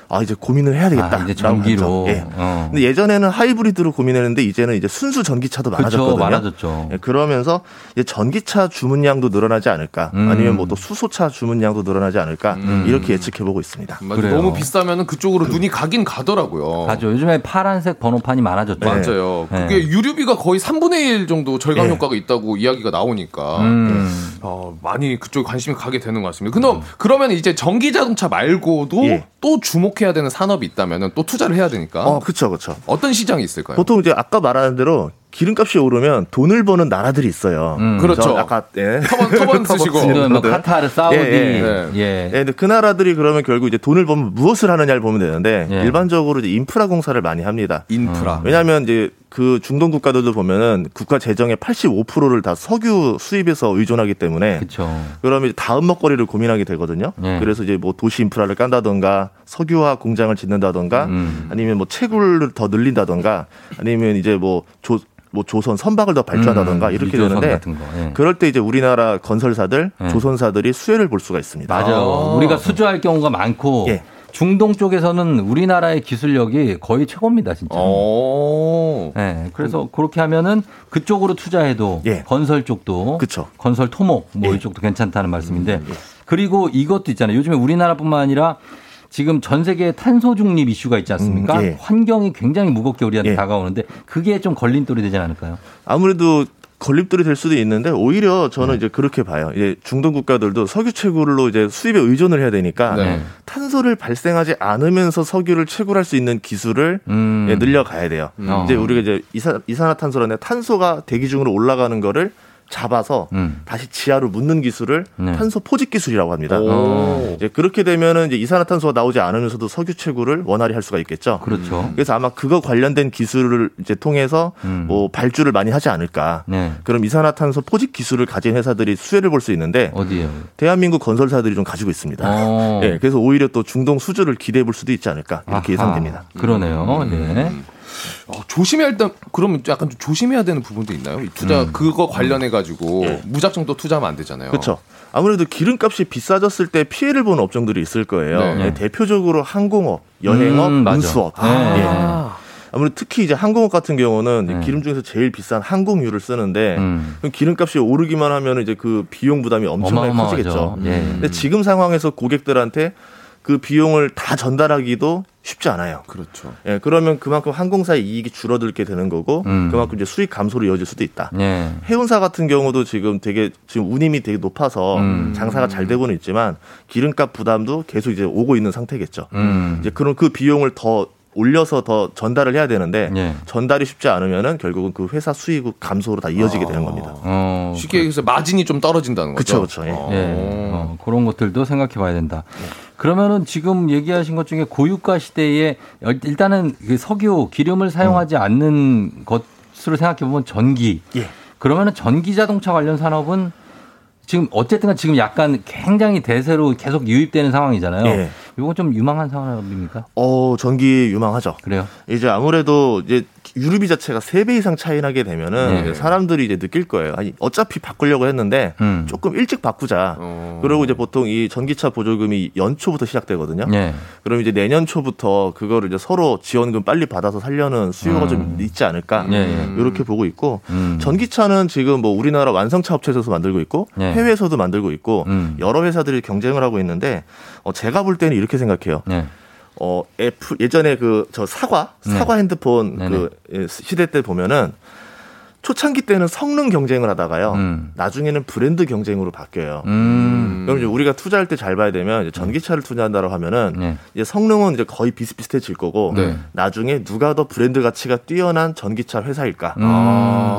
아, 이제 고민을 해야 되겠다. 아, 이제 전기로. 예. 어. 근데 예전에는 하이브리드로 고민했는데 이제는 이제 순수 전기차도. 많아졌거든요. 많아졌죠. 예, 그러면서 이제 전기차 주문량도 늘어나지 않을까, 음. 아니면 뭐 또 수소차 주문량도 늘어나지 않을까 음. 이렇게 예측해 보고 있습니다. 맞아, 그래요. 너무 비싸면은 그쪽으로 눈이 가긴 가더라고요. 가죠. 요즘에 파란색 번호판이 많아졌죠. 맞아요. 네. 그게 유류비가 거의 3분의 1 정도 절감 네. 효과가 있다고 이야기가 나오니까 음. 어, 많이 그쪽에 관심이 가게 되는 것 같습니다. 근데 그러면 이제 전기 자동차 말고도 예. 또 주목 해야 되는 산업이 있다면은 또 투자를 해야 되니까 어, 그쵸, 그쵸. 어떤 시장이 있을까요? 보통 이제 아까 말하는 대로 기름값이 오르면 돈을 버는 나라들이 있어요. 음. 그렇죠. 저 아까 예. 터번 터번 쓰시고 지금 뭐. 카타르, 사우디. 예, 예. 예. 예. 예, 근데 그 나라들이 그러면 결국 이제 돈을 벌면 무엇을 하느냐를 보면 되는데 예. 일반적으로 이제 인프라 공사를 많이 합니다. 인프라. 왜냐하면 이제 그 중동 국가들도 보면은 국가 재정의 85%를 다 석유 수입에서 의존하기 때문에 그렇죠. 그러면 다음 먹거리를 고민하게 되거든요. 예. 그래서 이제 뭐 도시 인프라를 깐다던가 석유화 공장을 짓는다던가 음. 아니면 뭐 채굴을 더 늘린다던가 아니면 이제 뭐 조, 뭐 조선 선박을 더 발주한다던가 음, 이렇게 되는데 같은 거. 예. 그럴 때 이제 우리나라 건설사들, 예. 조선사들이 수혜를 볼 수가 있습니다. 맞아요. 아. 우리가 수주할 경우가 많고 예. 중동 쪽에서는 우리나라의 기술력이 거의 최고입니다, 진짜. 어. 네, 그래서 그렇게 하면은 그쪽으로 투자해도 예. 건설 쪽도 그쵸. 건설 토목 뭐 예. 이쪽도 괜찮다는 말씀인데 그리고 이것도 있잖아요. 요즘에 우리나라뿐만 아니라 지금 전 세계에 탄소 중립 이슈가 있지 않습니까? 음, 예. 환경이 굉장히 무겁게 우리한테 예. 다가오는데 그게 좀 걸림돌이 되지 않을까요? 아무래도 걸림돌이 될 수도 있는데 오히려 저는 네. 이제 그렇게 봐요. 이제 중동 국가들도 석유 채굴로 이제 수입에 의존을 해야 되니까 네. 탄소를 발생하지 않으면서 석유를 채굴할 수 있는 기술을 음. 예, 늘려가야 돼요. 음. 이제 우리가 이제 이산, 이산화탄소라는 탄소가 대기 중으로 올라가는 거를 잡아서 음. 다시 지하로 묻는 기술을 네. 탄소 포집 기술이라고 합니다. 오. 이제 그렇게 되면은 이제 이산화탄소가 나오지 않으면서도 석유 채굴을 원활히 할 수가 있겠죠. 그렇죠. 그래서 아마 그거 관련된 기술을 이제 통해서 음. 뭐 발주를 많이 하지 않을까. 네. 그럼 이산화탄소 포집 기술을 가진 회사들이 수혜를 볼 수 있는데 어디에요? 대한민국 건설사들이 좀 가지고 있습니다. 어. 예, 그래서 오히려 또 중동 수주를 기대해 볼 수도 있지 않을까 이렇게 아하. 예상됩니다. 그러네요. 네. 어, 조심해야 일단 그러면 약간 좀 조심해야 되는 부분도 있나요? 이 투자 음. 그거 관련해 가지고 예. 무작정 또 투자하면 안 되잖아요. 그렇죠. 아무래도 기름값이 비싸졌을 때 피해를 보는 업종들이 있을 거예요. 네. 예, 대표적으로 항공업, 여행업, 음. 운수업. 네. 예. 아무래도 특히 이제 항공업 같은 경우는 네. 기름 중에서 제일 비싼 항공유를 쓰는데 음. 기름값이 오르기만 하면 이제 그 비용 부담이 엄청나게 어마어마하죠. 커지겠죠. 예. 근데 지금 상황에서 고객들한테 그 비용을 다 전달하기도 쉽지 않아요. 그렇죠. 예, 그러면 그만큼 항공사의 이익이 줄어들게 되는 거고 음. 그만큼 이제 수익 감소로 이어질 수도 있다. 예. 해운사 같은 경우도 지금 되게 지금 운임이 되게 높아서 음. 장사가 잘 되고는 있지만 기름값 부담도 계속 이제 오고 있는 상태겠죠. 음. 이제 그런 그 비용을 더 올려서 더 전달을 해야 되는데 예. 전달이 쉽지 않으면은 결국은 그 회사 수익 감소로 다 이어지게 되는 겁니다. 어, 쉽게 얘기해서 마진이 좀 떨어진다는 거죠. 그쵸, 예. 어. 예. 어, 그런 것들도 생각해 봐야 된다. 그러면은 지금 얘기하신 것 중에 고유가 시대에 일단은 그 석유, 기름을 사용하지 않는 것으로 생각해 보면 전기. 예. 그러면은 전기 자동차 관련 산업은 지금 어쨌든 지금 약간 굉장히 대세로 계속 유입되는 상황이잖아요. 예. 이건 좀 유망한 상황입니까? 어, 전기 유망하죠. 그래요? 이제 아무래도 이제 유류비 자체가 3배 이상 차이 나게 되면은 네. 사람들이 이제 느낄 거예요. 아니, 어차피 바꾸려고 했는데 음. 조금 일찍 바꾸자. 어. 그리고 이제 보통 이 전기차 보조금이 연초부터 시작되거든요. 예. 그럼 이제 내년 초부터 그거를 이제 서로 지원금 빨리 받아서 살려는 수요가 음. 좀 있지 않을까. 예, 예. 이렇게 보고 있고 음. 전기차는 지금 뭐 우리나라 완성차 업체에서도 만들고 있고 예. 해외에서도 만들고 있고 음. 여러 회사들이 경쟁을 하고 있는데 어, 제가 볼 때는 이렇게 생각해요. 예. 어, 애플, 예전에 그, 저 사과, 네. 사과 핸드폰 네네. 그 예, 시대 때 보면은 초창기 때는 성능 경쟁을 하다가요. 음. 나중에는 브랜드 경쟁으로 바뀌어요. 음. 그럼 이제 우리가 투자할 때 잘 봐야 되면 이제 전기차를 투자한다고 하면은 네. 이제 성능은 이제 거의 비슷비슷해질 거고 네. 나중에 누가 더 브랜드 가치가 뛰어난 전기차 회사일까? 음.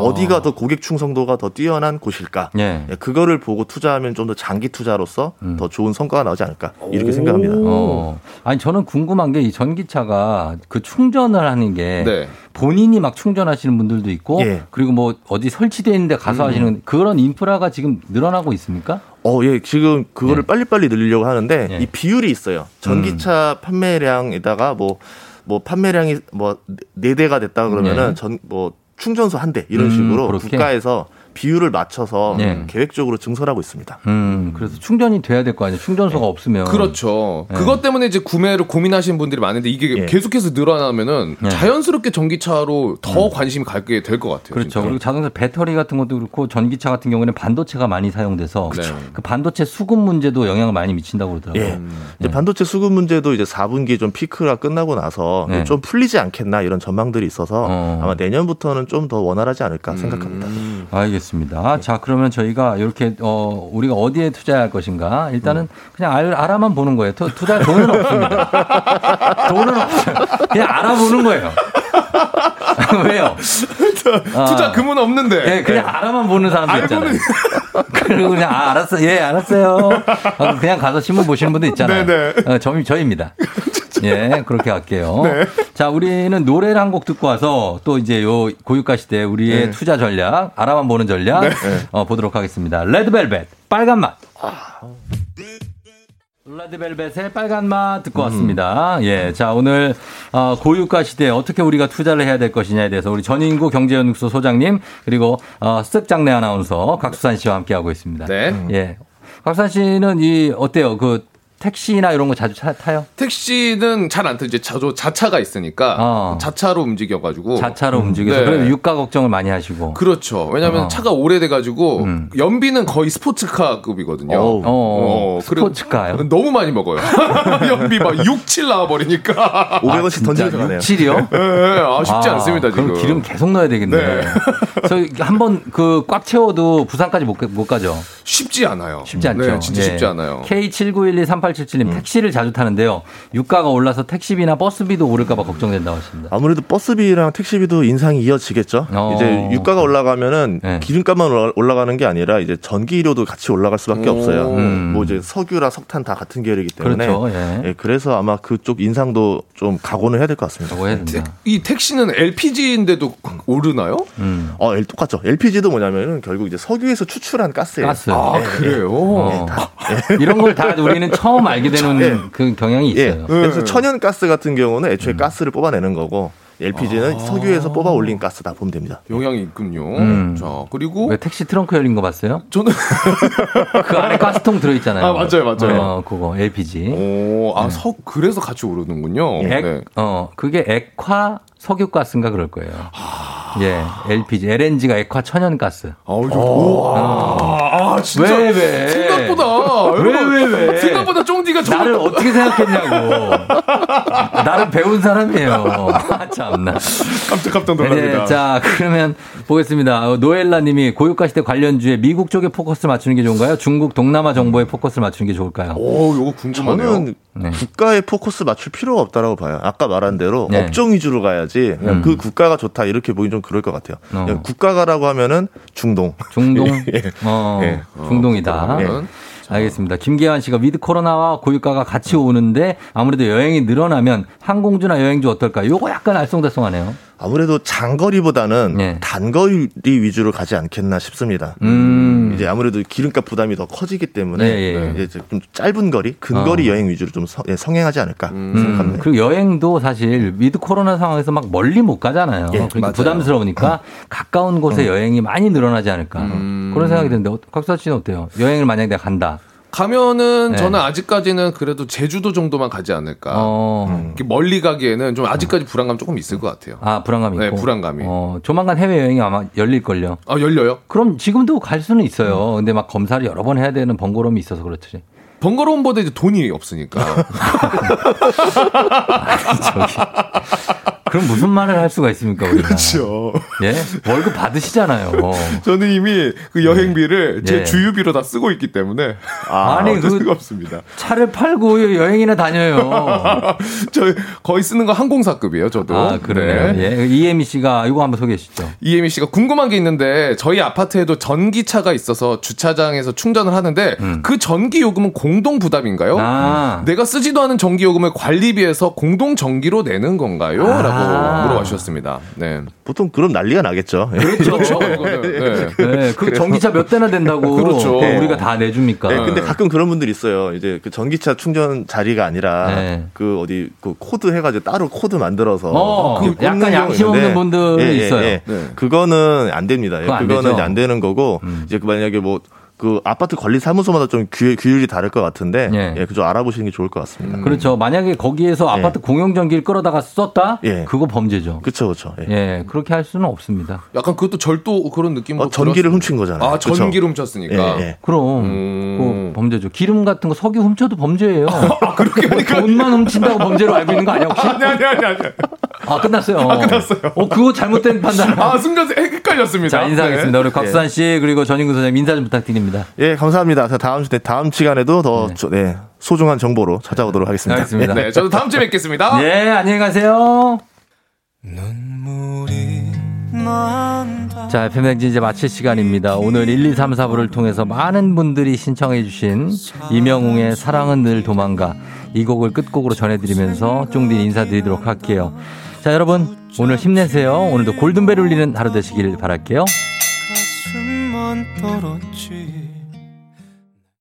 어디가 더 고객 충성도가 더 뛰어난 곳일까? 예. 예, 그거를 보고 투자하면 좀 더 장기 투자로서 음. 더 좋은 성과가 나오지 않을까? 이렇게 생각합니다. 어. 아니 저는 궁금한 게 이 전기차가 그 충전을 하는 게 네. 본인이 막 충전하시는 분들도 있고 예. 그리고 뭐 어디 설치되어 있는데 가서 음. 하시는 그런 인프라가 지금 늘어나고 있습니다. 어, 예, 지금 그거를 네. 빨리빨리 늘리려고 하는데 예. 이 비율이 있어요. 전기차 음. 판매량에다가 뭐, 뭐 판매량이 뭐 네 대가 됐다 그러면은 네. 전, 뭐 충전소 한 대 이런 음, 식으로 그렇게? 국가에서 비율을 맞춰서 네. 계획적으로 증설하고 있습니다. 음, 그래서 충전이 돼야 될 거 아니에요. 충전소가 없으면. 그렇죠. 네. 그것 때문에 이제 구매를 고민하시는 분들이 많은데 이게 예. 계속해서 늘어나면은 네. 자연스럽게 전기차로 더 관심이 가게 될 것 같아요. 그렇죠. 진짜. 그리고 자동차 배터리 같은 것도 그렇고 전기차 같은 경우에는 반도체가 많이 사용돼서 그렇죠. 그 반도체 수급 문제도 영향을 많이 미친다고 그러더라고요. 예. 이제 반도체 수급 문제도 이제 4분기 좀 피크가 끝나고 나서 네. 좀 풀리지 않겠나 이런 전망들이 있어서 어. 아마 내년부터는 좀 더 원활하지 않을까 음. 생각합니다. 알겠습니다. 자, 그러면 저희가 이렇게 어 우리가 어디에 투자할 것인가 일단은 음. 그냥 알, 알아만 보는 거예요. 투, 투자 돈은 없습니다. 돈은 없어요. 그냥 알아보는 거예요. 왜요? 투자 금은 없는데. 예, 그냥 알아만 보는 사람들 있잖아요. 그리고 그냥 아, 알았어, 예, 알았어요. 하고 그냥 가서 신문 보시는 분도 있잖아요. 네네. 어, 저, 저입니다. 예, 그렇게 할게요. 네. 자, 우리는 노래를 한 곡 듣고 와서 또 이제 요 고유가 시대 우리의 네. 투자 전략, 알아만 보는 전략 어, 보도록 하겠습니다. 레드벨벳, 빨간 맛. 레드벨벳의 빨간 맛 듣고 왔습니다. 예. 자, 오늘, 어, 고유가 시대에 어떻게 우리가 투자를 해야 될 것이냐에 대해서 우리 전인구 경제연구소 소장님, 그리고, 어, 쓱장내 아나운서 각수산 씨와 함께하고 있습니다. 네. 예. 각수산 씨는 이, 어때요? 그, 택시나 이런 거 자주 차, 타요? 택시는 잘 안 타죠. 이제 자, 저 자차가 있으니까 어. 자차로 움직여가지고 자차로 움직여서 네. 그래도 유가 걱정을 많이 하시고. 그렇죠. 왜냐하면 어. 차가 오래돼가지고 음. 연비는 거의 스포츠카급이거든요. 어, 그리고 스포츠카요? 너무 많이 먹어요. 연비 막 6, 7 나와버리니까. 500원씩 던지면서 가네요. 6칠이요? 예, 아, 쉽지 않습니다, 지금. 그럼 기름 계속 넣어야 되겠네. 네. 저희 한번 그 꽉 채워도 부산까지 못, 가- 못 가죠. 쉽지 않아요. 쉽지 않죠. 네, 진짜 예. 쉽지 않아요. K79123877님 택시를 자주 타는데요. 유가가 올라서 택시비나 버스비도 오를까봐 걱정된다고 하십니다. 아무래도 버스비랑 택시비도 인상이 이어지겠죠. 어. 이제 유가가 올라가면은 네. 기름값만 올라- 올라가는 게 아니라 이제 전기료도 같이 올라갈 수밖에 오. 없어요. 음. 뭐 이제 석유라 석탄 다 같은 계열이기 때문에 그렇죠. 예. 예, 그래서 아마 그쪽 인상도 좀 각오는 해야 될 것 같습니다. 된다. 이 택시는 LPG인데도 오르나요? 음. 어, 엘- 똑같죠. LPG도 뭐냐면은 결국 이제 석유에서 추출한 가스예요. 가스. 아, 예, 그래요? 어. 이런 걸 다 우리는 처음 알게 되는 예. 그 경향이 예. 있어요. 그래서 천연가스 같은 경우는 애초에 가스를 뽑아내는 거고 LPG는 아. 석유에서 뽑아 올린 가스다 보면 됩니다. 영향이 있군요. 음. 자, 그리고 왜 택시 트렁크 열린 거 봤어요? 저는 그 안에 가스통 들어 있잖아요. 아, 맞아요, 맞아요. 어, 그거 LPG. 오, 아, 석 그래서 같이 오르는군요. 액, 네. 어, 그게 액화 석유가스인가 그럴 거예요. 예, LPG, LNG가 액화 천연가스. 아우, 좀- 아, 아, 진짜 왜, 왜? 생각보다 왜, 왜, 왜? 생각보다 쫑 좋은 나를 어떻게 생각했냐고. 나를 배운 사람이에요. 아, 참나. 깜짝 깜짝 놀랍니다. 네, 자, 그러면 보겠습니다. 어, 노엘라 님이 고유가 시대 관련주에 미국 쪽에 포커스 맞추는 게 좋은가요? 중국 동남아 정보에 포커스를 맞추는 게 좋을까요? 오, 요거 궁금하네요. 저는 국가에 포커스 맞출 필요가 없다라고 봐요. 아까 말한 대로 네. 업종 위주로 가야지 그냥 음. 그 국가가 좋다 이렇게 보기 좀 그럴 것 같아요. 어. 국가가라고 하면은 중동. 중동? 예. 어, 예. 중동이다. 그러면 알겠습니다. 김계환 씨가 위드 코로나와 고유가가 같이 오는데 아무래도 여행이 늘어나면 항공주나 여행주 어떨까? 요거 약간 알쏭달쏭하네요. 아무래도 장거리보다는 단거리 위주로 가지 않겠나 싶습니다. 음. 이제 아무래도 기름값 부담이 더 커지기 때문에 예, 예, 예. 이제 좀 짧은 거리, 근거리 어. 여행 위주로 좀 성, 예, 성행하지 않을까 음, 생각합니다. 그리고 여행도 사실 위드 코로나 상황에서 막 멀리 못 가잖아요. 예, 그러니까 맞아요. 부담스러우니까 가까운 곳에 여행이 많이 늘어나지 않을까. 그런 생각이 드는데 어, 각사 씨는 어때요? 여행을 만약에 내가 간다. 가면은 네. 저는 아직까지는 그래도 제주도 정도만 가지 않을까. 어. 이렇게 멀리 가기에는 좀 아직까지 불안감 조금 있을 것 같아요. 아, 불안감이 있고. 네, 불안감이. 어, 조만간 해외 여행이 아마 열릴 걸요. 아, 열려요? 그럼 지금도 갈 수는 음. 있어요. 근데 막 검사를 여러 번 해야 되는 번거로움이 있어서 그렇지. 번거로움보다 이제 돈이 없으니까. 그럼 무슨 말을 할 수가 있습니까, 우리가? 그렇죠. 예? 월급 받으시잖아요. 저는 이미 그 여행비를 제 예. 주유비로 다 쓰고 있기 때문에 아, 아니, 어쩔 그- 수가 없습니다. 차를 팔고 여행이나 다녀요. 저 거의 쓰는 거 항공사급이에요, 저도. 아, 그러네요. 네. 예. 이혜미 씨가 이거 한번 소개해 주시죠. 이혜미 씨가 궁금한 게 있는데 저희 아파트에도 전기차가 있어서 주차장에서 충전을 하는데 그 전기 요금은 공동 부담인가요? 음. 아. 내가 쓰지도 않은 전기 요금을 관리비에서 공동 전기로 내는 건가요? 아. 라고 물어봐 주셨습니다. 네. 보통 그럼 난리가 나겠죠. 그렇죠. 이거는, 네. 네, 그 전기차 몇 대나 된다고 그렇죠. 네, 우리가 다 내줍니까? 네, 근데 가끔 그런 분들 있어요. 이제 그 전기차 충전 자리가 아니라 네. 그 어디 그 코드 해가지고 따로 코드 만들어서 어, 이렇게 약간 양심 없는 분들이 있어요. 예. 네. 그거는 안 됩니다. 예, 그거 안 그거는? 음. 이제 안 되는 거고 이제 그 만약에 뭐 그 아파트 관리 사무소마다 좀 규, 규율이 다를 것 같은데 예. 예, 그좀 알아보시는 게 좋을 것 같습니다. 그렇죠. 만약에 거기에서 아파트 공용 전기를 끌어다가 썼다? 예. 그거 범죄죠. 그렇죠, 그렇죠. 예. 예, 그렇게 할 수는 없습니다. 약간 그것도 절도 그런 느낌으로. 어, 전기를 들었- 훔친 거잖아요. 아, 그쵸? 전기를 훔쳤으니까. 예, 예. 그럼 음. 범죄죠. 기름 같은 거 석유 훔쳐도 범죄예요. 그렇게 돈만 훔친다고 범죄로 알고 있는 거 아니야 혹시? 아니, 아니, 아니, 아니. 아 끝났어요. 아, 끝났어요. 어 그거 잘못된 판단. 아, 순간 헷갈렸습니다. 자 인사하겠습니다. 네. 우리 곽수산 씨 그리고 전인구 선생님 인사 좀 부탁드립니다. 예, 감사합니다. 자, 다음 주 다음 시간에도 더 조- 네, 소중한 정보로 찾아오도록 하겠습니다. 알겠습니다. 네, 저도 다음 주에 뵙겠습니다. 예, 안녕히 가세요. 자, FM댕진 이제 마칠 시간입니다. 오늘 1, 2, 3, 4부를 통해서 많은 분들이 신청해주신 이명웅의 사랑은 늘 도망가 이 곡을 끝곡으로 전해드리면서 쫑디 인사드리도록 할게요. 자, 여러분, 오늘 힘내세요. 오늘도 골든벨 울리는 하루 되시길 바랄게요. 가슴만 떨었지